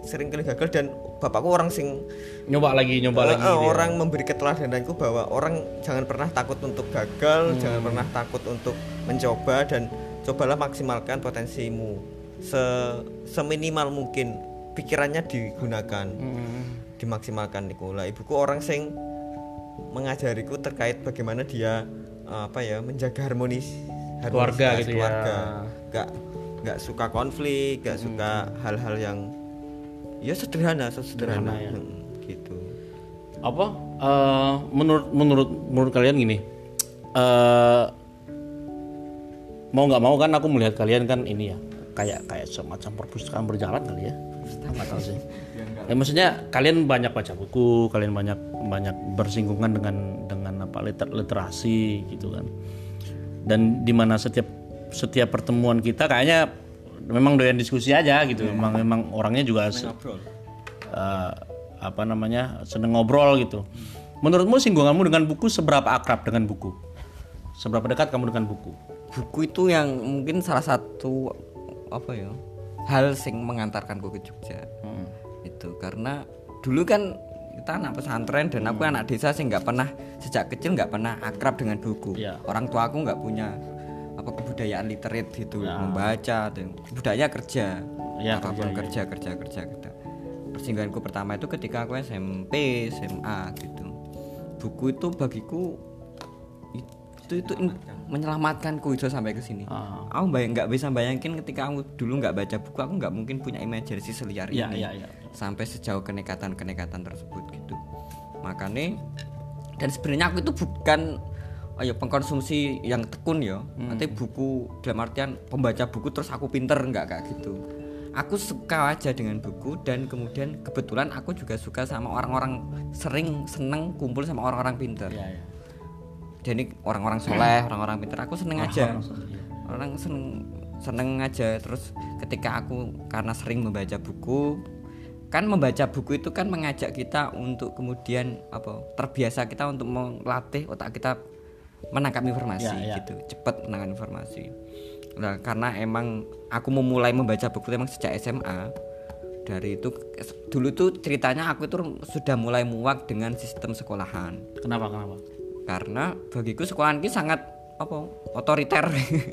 sering kali gagal dan bapakku orang sing Nyoba lagi, nyoba Eh, lagi. eh, dia. orang memberi keteladananku bahwa orang jangan pernah takut untuk gagal, Hmm. jangan pernah takut untuk mencoba dan cobalah maksimalkan potensimu se seminimal mungkin pikirannya digunakan, Hmm. dimaksimalkan niku. Lah ibuku orang sing mengajariku terkait bagaimana dia eh, apa ya menjaga harmonis Keluarga harmonisitas gitu ya. keluarga. Nggak nggak suka konflik, nggak suka Hmm. hal-hal yang ya sederhana, sederhana, ya. gitu. apa eh, menurut menurut menurut kalian gini eh mau nggak mau kan aku melihat kalian kan ini ya kayak kayak semacam perpustakaan berjalan kali ya. Nggak tahu sih. Ya maksudnya kalian banyak baca buku kalian banyak banyak bersinggungan dengan dengan apa liter, literasi gitu kan. Dan di mana setiap setiap pertemuan kita kayaknya memang doyan diskusi aja gitu. Memang memang orangnya juga se- eh, apa namanya seneng ngobrol gitu. Menurutmu singgunganmu dengan buku seberapa akrab dengan buku? Seberapa dekat kamu dengan buku? buku itu yang mungkin salah satu apa ya hal sing mengantarkanku ke Jogja. Hmm. itu gitu karena dulu kan kita anak pesantren dan aku anak desa sih nggak pernah sejak kecil nggak pernah akrab dengan buku. Iya. orang tua aku nggak punya apa kebudayaan literate gitu Ya. membaca dan budaya kerja. Ya, apa pun kerja, kerja kerja kerja kerja. Persinggahanku pertama itu ketika aku SMP SMA gitu. Buku itu bagiku itu itu menyelamatkanku itu sampai ke sini. Ah. aku bayang nggak bisa bayangin ketika aku dulu nggak baca buku aku nggak mungkin punya imajinasi seliar Iya, ini iya, iya. sampai sejauh kenekatan kenekatan tersebut gitu. Makanya dan sebenarnya aku itu bukan ayo pengkonsumsi yang tekun ya. Nanti buku dalam artian pembaca buku terus aku pinter nggak kayak gitu. Aku suka aja dengan buku dan kemudian kebetulan aku juga suka sama orang-orang sering seneng kumpul sama orang-orang pinter. Iya, iya. Jadi orang-orang soleh orang-orang pinter aku seneng aja orang iya. orang seneng seneng aja terus ketika aku karena sering membaca buku kan membaca buku itu kan mengajak kita untuk kemudian apa terbiasa kita untuk melatih otak kita menangkap informasi Ya, ya. gitu cepat menangkap informasi nah karena emang aku memulai membaca buku itu emang sejak SMA dari itu dulu tuh ceritanya aku itu sudah mulai muak dengan sistem sekolahan Kenapa kenapa? Karena bagiku sekolahan ini sangat apa otoriter.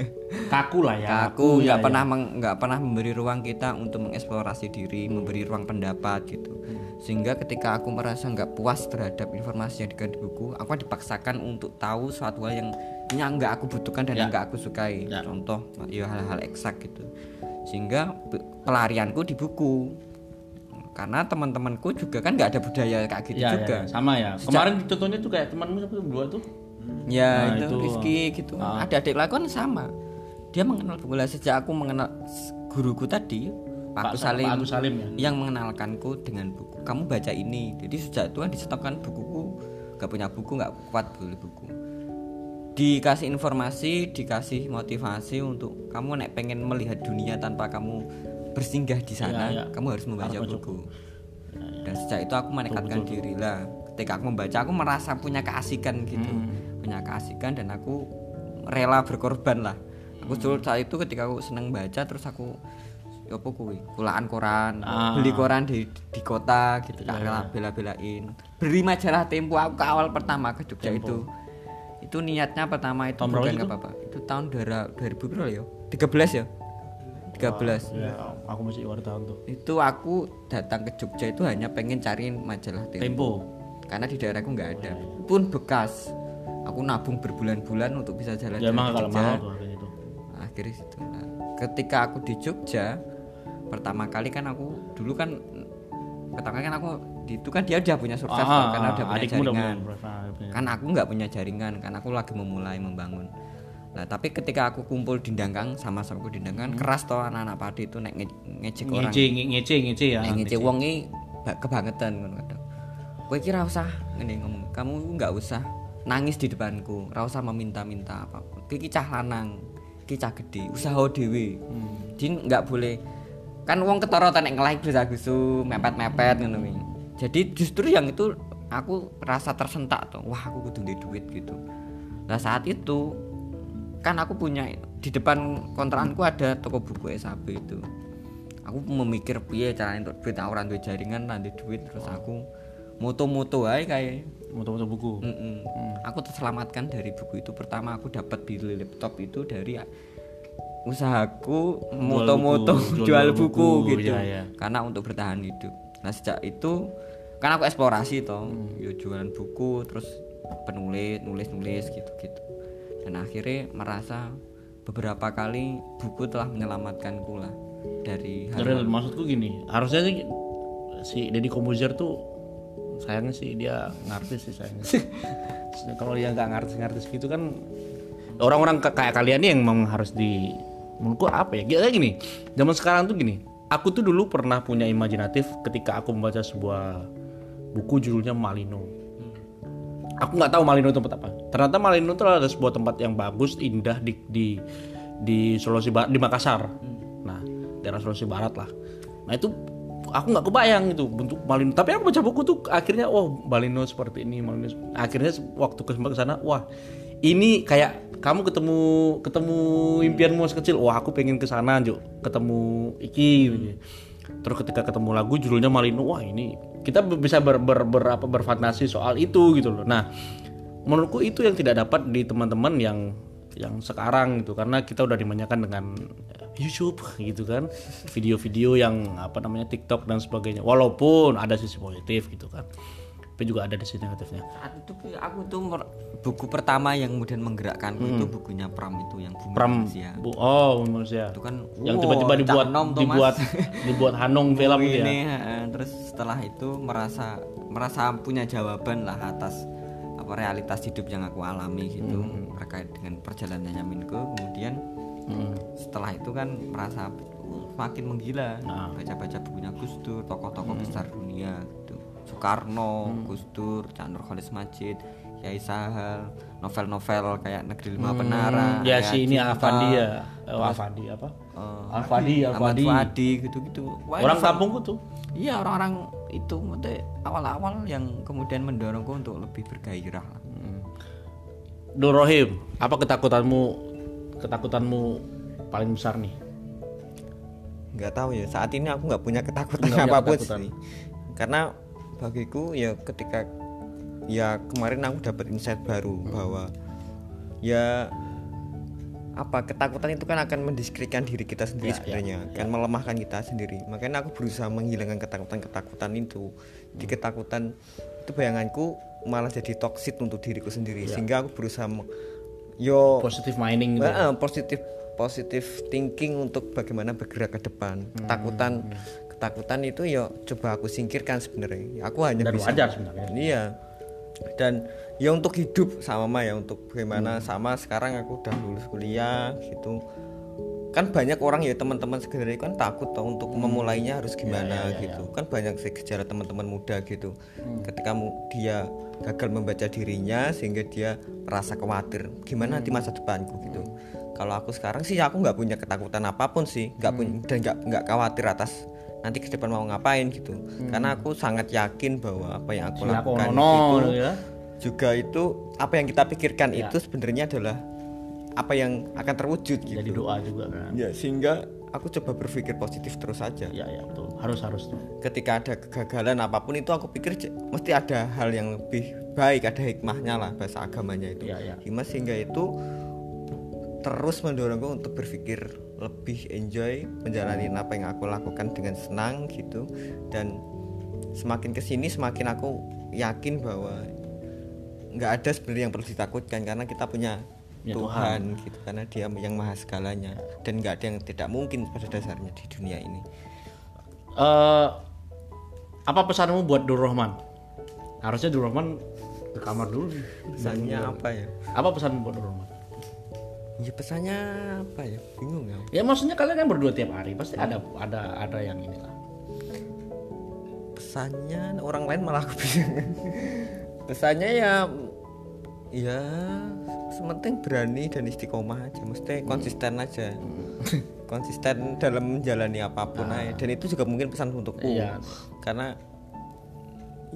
(laughs) Kaku lah ya. kaku nggak ya, pernah meng- nggak pernah memberi ruang kita untuk mengeksplorasi diri memberi ruang pendapat gitu. Sehingga ketika aku merasa nggak puas terhadap informasi yang dikandung di buku aku dipaksakan untuk tahu suatu hal yang yang nggak aku butuhkan dan Ya. yang nggak aku sukai. Ya. contoh ya hal-hal eksak gitu. Sehingga pe- pelarianku di buku karena teman-temanku juga kan nggak ada budaya kayak gitu Ya, juga ya, sama ya. Kemarin contohnya tuh kayak temanmu siapa tuh berdua tuh. Ya Nah, itu, itu. Rizky gitu. Ada adik laku kan sama. Dia mengenal lah sejak aku mengenal guruku tadi Pak Agus Salim, Pak Agus Salim ya. yang mengenalkanku dengan buku. Kamu baca ini. Jadi sejak itu kan disetopkan bukuku. Gak punya buku nggak kuat beli buku. Dikasih informasi, dikasih motivasi untuk kamu nek pengen melihat dunia tanpa kamu bersinggah di sana, Ya, ya. kamu harus membaca Harus baca buku. Dan sejak itu aku menekatkan diri lah. Ketika aku membaca, aku merasa punya keasikan gitu, Hmm. punya keasikan dan aku rela berkorban lah. Aku dulu saat itu ketika aku seneng baca, terus aku ya apa kuwi kulaan koran Ah. beli koran di di kota gitu tak rela bela-belain beli majalah Tempo aku ke awal pertama ke Jogja itu itu niatnya pertama itu Tahun bukan itu? ke apa itu tahun 2000 berapa ya 13 ya 13 Ya, aku masih wartawan tuh. itu aku datang ke Jogja itu hanya pengen cari majalah Tempo, Tempo. karena di daerahku nggak ada. Pun bekas. Aku nabung berbulan-bulan untuk bisa Ya jalan-jalan emang ke kalau Jogja. mahal tuh harganya itu. akhirnya situ. Nah, ketika aku di Jogja pertama kali kan aku dulu kan pertama kali kan aku di itu kan dia udah punya sukses Ah, kan, karena udah punya jaringan. punya- kan aku nggak punya jaringan kan aku lagi memulai membangun nah tapi ketika aku kumpul di Dangkang sama-sama aku di Dangkang keras toh anak-anak padi itu nek nge- ngejek orang. ngece nge- ngece ngece ya. nek ngejek wong iki ba- kebangetan ngono kadang kowe kira usah ngene ngomong. Kamu nggak usah nangis di depanku ora usah meminta-minta apa pun. Iki cah lanang iki cah gede usaha dhewe. Hmm. jadi nggak boleh. Kan wong ketara nek ngelai bisa gusu mepet-mepet ngono kuwi. Jadi justru yang itu aku rasa tersentak tuh wah aku kudu duit gitu. Nah saat itu kan aku punya di depan kontrakanku ada toko buku SAB itu aku memikir piye caranya untuk duit aku ora duwe jaringan duwe duit terus aku moto-moto ae kayak Moto-moto buku. Mm-mm. Aku terselamatkan dari buku itu. Pertama aku dapat beli laptop itu dari usahaku moto-moto jual, jual buku, (laughs) buku, gitu. ya, ya. Karena untuk bertahan hidup. Nah sejak itu kan aku eksplorasi toh, yo jualan buku terus penulis, nulis-nulis gitu-gitu. Dan akhirnya merasa beberapa kali buku telah menyelamatkanku lah dari hal maksudku gini, harusnya sih si Deddy Komuzer tuh sayangnya sih dia ngartis sih sayangnya. (laughs) Kalau dia nggak ngartis-ngartis gitu kan orang-orang ka- kayak kalian nih yang memang harus di menurutku apa ya? Kayak gini, zaman sekarang tuh gini. Aku tuh dulu pernah punya imajinatif ketika aku membaca sebuah buku judulnya Malino. Aku nggak tahu Malino itu tempat apa. Ternyata Malino itu adalah sebuah tempat yang bagus, indah di di di Sulawesi Barat, di Makassar. Nah, daerah Sulawesi Barat lah. Nah itu aku nggak kebayang itu bentuk Malino. Tapi aku baca buku tuh akhirnya, oh Malino seperti ini, Malino. Akhirnya waktu ke sana, wah ini kayak kamu ketemu ketemu impianmu sekecil. Wah aku pengen ke sana. Ketemu iki. gitu. terus ketika ketemu lagu judulnya Malino wah ini kita bisa ber, ber, ber- apa, berfantasi soal itu gitu loh. Nah menurutku itu yang tidak dapat di teman-teman yang yang sekarang gitu. Karena kita udah dimanjakan dengan YouTube gitu kan. Video-video yang apa namanya TikTok dan sebagainya. Walaupun ada sisi positif gitu kan tapi juga ada di sisi negatifnya. Saat itu aku tuh buku pertama yang kemudian menggerakkanku itu bukunya Pram itu yang Bumi Pram. Manusia. Bu, oh manusia. Itu kan yang wow, tiba-tiba dibuat Nom dibuat (laughs) dibuat Hanong film gitu ya? ini heeh. terus setelah itu merasa merasa punya jawaban lah atas apa realitas hidup yang aku alami gitu terkait dengan perjalanannya Minko kemudian setelah itu kan merasa uh, makin menggila. Baca-baca bukunya Gus Dur tokoh-tokoh besar dunia Soekarno Gus Dur Cak Nurholis Majid Kiai Sahal novel-novel kayak Negeri Lima Penara ya si ini Afandi ya. oh, Afandi apa? Eh, Afandi Afandi Fuadi gitu-gitu. Orang kampungku tuh. Iya orang-orang itu maksudnya awal-awal yang kemudian mendorongku untuk lebih bergairah. Lah. Nur Rohim apa ketakutanmu ketakutanmu paling besar nih? Nggak tahu ya saat ini aku nggak punya ketakutan Nggak punya apa pun ketakutan. sih karena bagiku ya ketika ya kemarin aku dapat insight baru bahwa ya apa ketakutan itu kan akan mendiskreditkan diri kita sendiri Ya, ya, sebenarnya kan melemahkan kita sendiri. Makanya aku berusaha menghilangkan ketakutan-ketakutan itu. Di ketakutan itu bayanganku malah jadi toksik untuk diriku sendiri. Sehingga aku berusaha yo positive mining gitu Nah, eh, positif positif thinking untuk bagaimana bergerak ke depan. Hmm. Ketakutan ketakutan itu ya coba aku singkirkan sebenarnya. Aku hanya dan bisa wajar sebenarnya Iya. Dan ya untuk hidup sama Ma ya untuk Hmm. bagaimana sama sekarang aku udah lulus kuliah gitu. Kan banyak orang ya teman-teman sebenarnya kan takut toh untuk Hmm. memulainya harus Ya, gimana gitu. Kan banyak sih gejala teman-teman muda gitu. Hmm. Ketika dia gagal membaca dirinya sehingga dia merasa khawatir gimana nanti masa depanku gitu. Kalau aku sekarang sih aku nggak punya ketakutan apa pun sih, nggak punya dan nggak nggak khawatir atas nanti ke depan mau ngapain gitu. Karena aku sangat yakin bahwa apa yang aku Sila lakukan kono itu ya juga itu apa yang kita pikirkan itu sebenarnya adalah apa yang akan terwujud gitu. jadi doa juga kan Ya sehingga aku coba berpikir positif terus saja. ya ya betul harus harus tuh Ketika ada kegagalan apa pun itu aku pikir mesti ada hal yang lebih baik, ada hikmahnya lah bahasa agamanya itu. Ya, ya. Hikmah sehingga itu terus mendorongku untuk berpikir lebih enjoy menjalani apa yang aku lakukan dengan senang gitu. Dan semakin ke sini semakin aku yakin bahwa nggak ada sebenarnya yang perlu ditakutkan karena kita punya Ya, Tuhan, gitu karena dia yang maha segalanya. Dan nggak ada yang tidak mungkin pada dasarnya di dunia ini. Eh apa pesanmu buat Dur Rahman? Harusnya Dur Rahman ke kamar dulu. Pesannya apa ya? Apa pesanmu buat Dur Rahman ya pesannya apa ya? Bingung ya. Ya maksudnya kalian kan berdua tiap hari pasti ada ada ada yang inilah. Pesannya orang lain malah aku bingung. Pesannya ya ya sementing berani dan istiqomah aja. Mesti konsisten aja. (laughs) Konsisten dalam menjalani apa pun aja. Dan itu juga mungkin pesan untukku. Iya. karena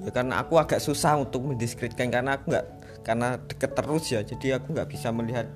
ya karena aku agak susah untuk mendiskreditkan karena aku nggak karena deket terus ya. Jadi aku nggak bisa melihat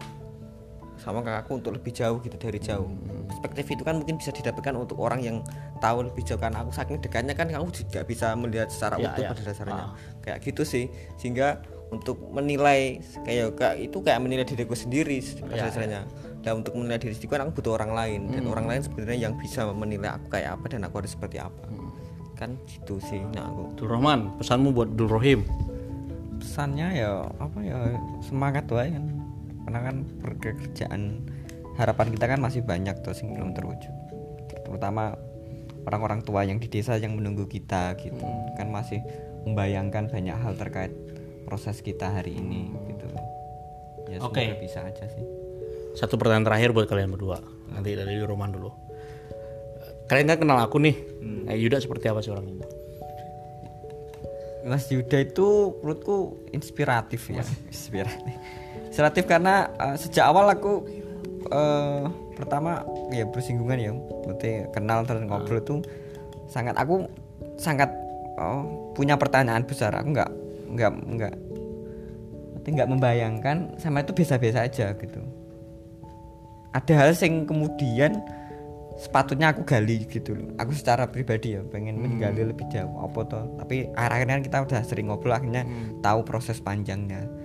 sama kakakku untuk lebih jauh gitu dari jauh perspektif itu kan mungkin bisa didapatkan untuk orang yang tahu lebih jauh kan aku saking dekatnya kan kamu juga bisa melihat secara Ya, utuh ya. pada dasarnya Ah. kayak gitu sih sehingga untuk menilai kayak kayak itu kayak menilai diriku sendiri pada Ya, dasarnya dan untuk menilai diri sendiri kan aku butuh orang lain dan Hmm. orang lain sebenarnya yang bisa menilai aku kayak apa dan aku harus seperti apa Hmm. kan gitu sih nah aku Dur Rahman pesanmu buat Dur Rohim Pesannya ya apa ya semangat wae kan. Karena kan pekerjaan harapan kita kan masih banyak tuh yang belum terwujud. Terutama orang-orang tua yang di desa yang menunggu kita gitu. Kan masih membayangkan banyak hal terkait proses kita hari ini gitu. Ya semoga bisa aja sih. satu pertanyaan terakhir buat kalian berdua. Nanti dari Roman dulu. Kalian kan kenal aku nih. Eh, Yuda seperti apa sih orang ini? Mas Yuda itu menurutku inspiratif ya. (laughs) Inspiratif inspiratif karena eh, sejak awal aku eh, pertama ya bersinggungan ya berarti kenal dan ngobrol tuh sangat aku sangat eh, punya pertanyaan besar. Aku nggak nggak nggak berarti nggak membayangkan sama itu biasa-biasa aja gitu. Ada hal yang kemudian sepatutnya aku gali gitu loh. Aku secara pribadi ya pengen menggali lebih jauh apa toh. Tapi akhir-akhirnya kan kita udah sering ngobrol akhirnya tahu proses panjangnya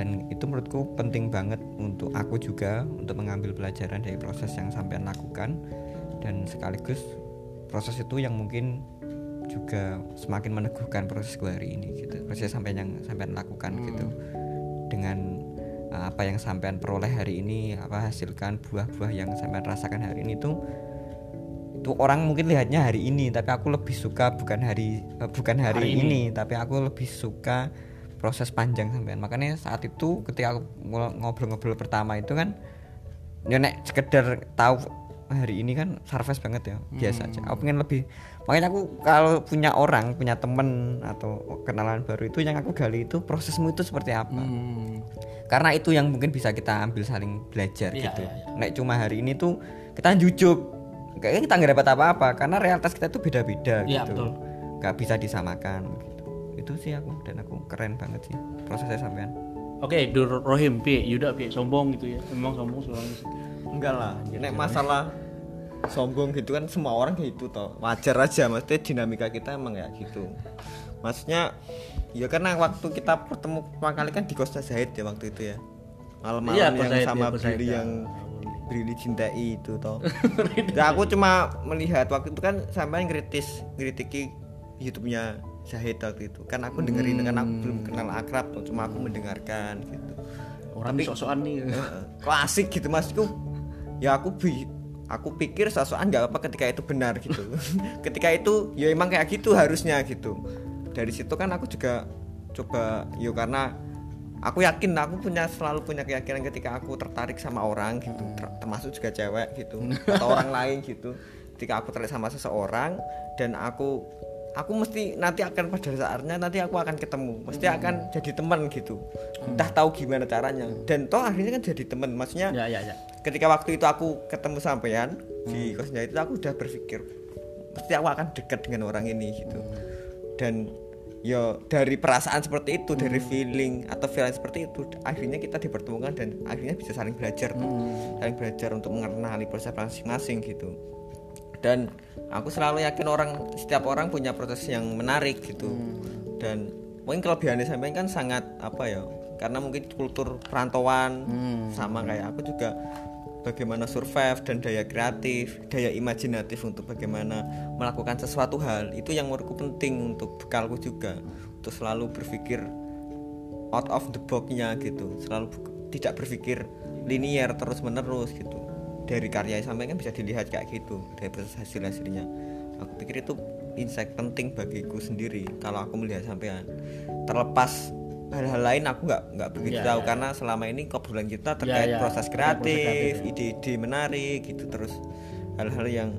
dan itu menurutku penting banget untuk aku juga untuk mengambil pelajaran dari proses yang sampean lakukan. Dan sekaligus proses itu yang mungkin juga semakin meneguhkan prosesku hari ini gitu. Proses sampean yang sampean lakukan gitu. Dengan uh, apa yang sampean peroleh hari ini apa hasilkan buah-buah yang sampean rasakan hari ini tuh itu orang mungkin lihatnya hari ini tapi aku lebih suka bukan hari eh, bukan hari, Hari ini. tapi aku lebih suka proses panjang sampean makanya saat itu ketika aku ngobrol-ngobrol pertama itu kan ya nek sekedar tahu hari ini kan surface banget ya biasa aja aku pengen lebih makanya aku kalau punya orang punya temen atau kenalan baru itu yang aku gali itu prosesmu itu seperti apa Hmm. karena itu yang mungkin bisa kita ambil saling belajar Iya, gitu. iya, iya. Nek cuma hari ini tuh kita jujuk, kayaknya kita nggak dapat apa-apa karena realitas kita tuh beda-beda Iya, gitu. betul. Nggak bisa disamakan gitu. Itu sih aku dan aku keren banget sih prosesnya sampean. Oke, Dur Rohim, pi, Yuda, pi, sombong gitu ya. Memang sombong soalnya. enggak lah nek masalah sombong gitu kan semua orang kayak gitu toh. Wajar aja maksudnya dinamika kita emang ya gitu. Maksudnya ya karena waktu kita bertemu pertama kali kan di Costa Zahid ya waktu itu ya. Malam-malam Iya, yang Zahid, sama iya, Zahid, (laughs) Brili ya. yang Brili cintai itu toh. Ya aku cuma melihat waktu itu kan sampai kritis kritiki YouTube-nya Zahid waktu itu. Kan aku dengerin kan aku belum kenal akrab toh cuma aku mendengarkan gitu. Orang ini sok-sokan nih. (laughs) Klasik gitu maksudku? Ya aku bi aku pikir sosokan nggak apa ketika itu benar gitu. (laughs) Ketika itu ya emang kayak gitu harusnya gitu. Dari situ kan aku juga coba yo karena aku yakin aku punya selalu punya keyakinan ketika aku tertarik sama orang gitu. Ter- termasuk juga cewek gitu (laughs) atau orang lain gitu. Ketika aku tertarik sama seseorang dan aku aku mesti nanti akan pada saatnya nanti aku akan ketemu. Mesti akan jadi teman gitu. Entah tahu gimana caranya. Dan toh akhirnya kan jadi teman. Maksudnya Ya, ya, ya. ketika waktu itu aku ketemu sampean di kosnya itu aku udah berpikir pasti aku akan dekat dengan orang ini gitu. Dan yo dari perasaan seperti itu dari feeling atau feeling seperti itu akhirnya kita dipertemukan dan akhirnya bisa saling belajar tuh. Saling belajar untuk mengenali proses masing-masing gitu. Dan aku selalu yakin orang setiap orang punya proses yang menarik gitu. Dan mungkin kelebihannya sampean kan sangat apa ya karena mungkin kultur perantauan sama kayak aku juga bagaimana survive dan daya kreatif daya imajinatif untuk bagaimana melakukan sesuatu hal itu yang menurutku penting untuk bekalku juga. Untuk selalu berpikir out of the box-nya gitu. Selalu tidak berpikir linier terus menerus gitu dari karya sampai kan bisa dilihat kayak gitu dari proses hasil hasilnya aku pikir itu insight penting bagiku sendiri kalau aku melihat sampean terlepas hal-hal lain aku nggak nggak begitu Iya, tahu iya. karena selama ini obrolan kita terkait iya. proses Terkait proses kreatif kreatif, ide-ide menarik gitu terus hal-hal yang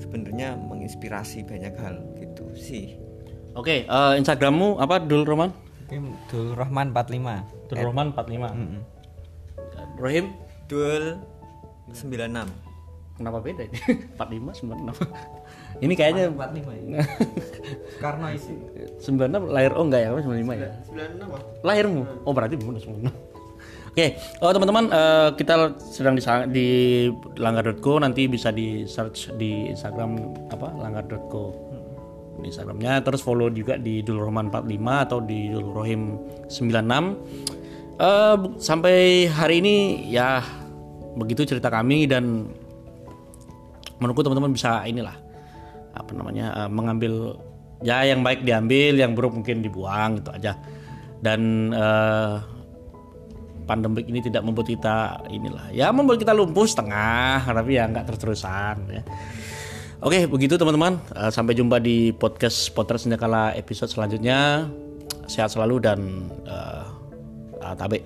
sebenarnya menginspirasi banyak hal gitu sih Oke, eh, Instagrammu apa Dul Roman? Dul Rahman 45. Dul Roman 45. Rohim? Dul 96 Kenapa beda ini? (laughs) 45 96. (laughs) Ini kayaknya 45 ya. (laughs) Karena isi 96 lahir oh enggak ya, 95 ya. 96 Lahirmu. Oh, berarti benar 96. Oke, oh teman-teman eh, kita sedang di di langgar.co nanti bisa di search di Instagram apa langgar.co di Instagramnya terus follow juga di Dulrohman 45 atau di Dulrohim 96 Eh, sampai hari ini ya begitu cerita kami dan menurutku teman-teman bisa inilah apa namanya eh, mengambil ya yang baik diambil yang buruk mungkin dibuang gitu aja. Dan eh, pandemik ini tidak membuat kita inilah ya membuat kita lumpuh setengah tapi ya nggak terus-terusan ya. Oke begitu teman-teman. Eh, sampai jumpa di podcast potret senjakala episode selanjutnya. Sehat selalu dan eh, eh, tabe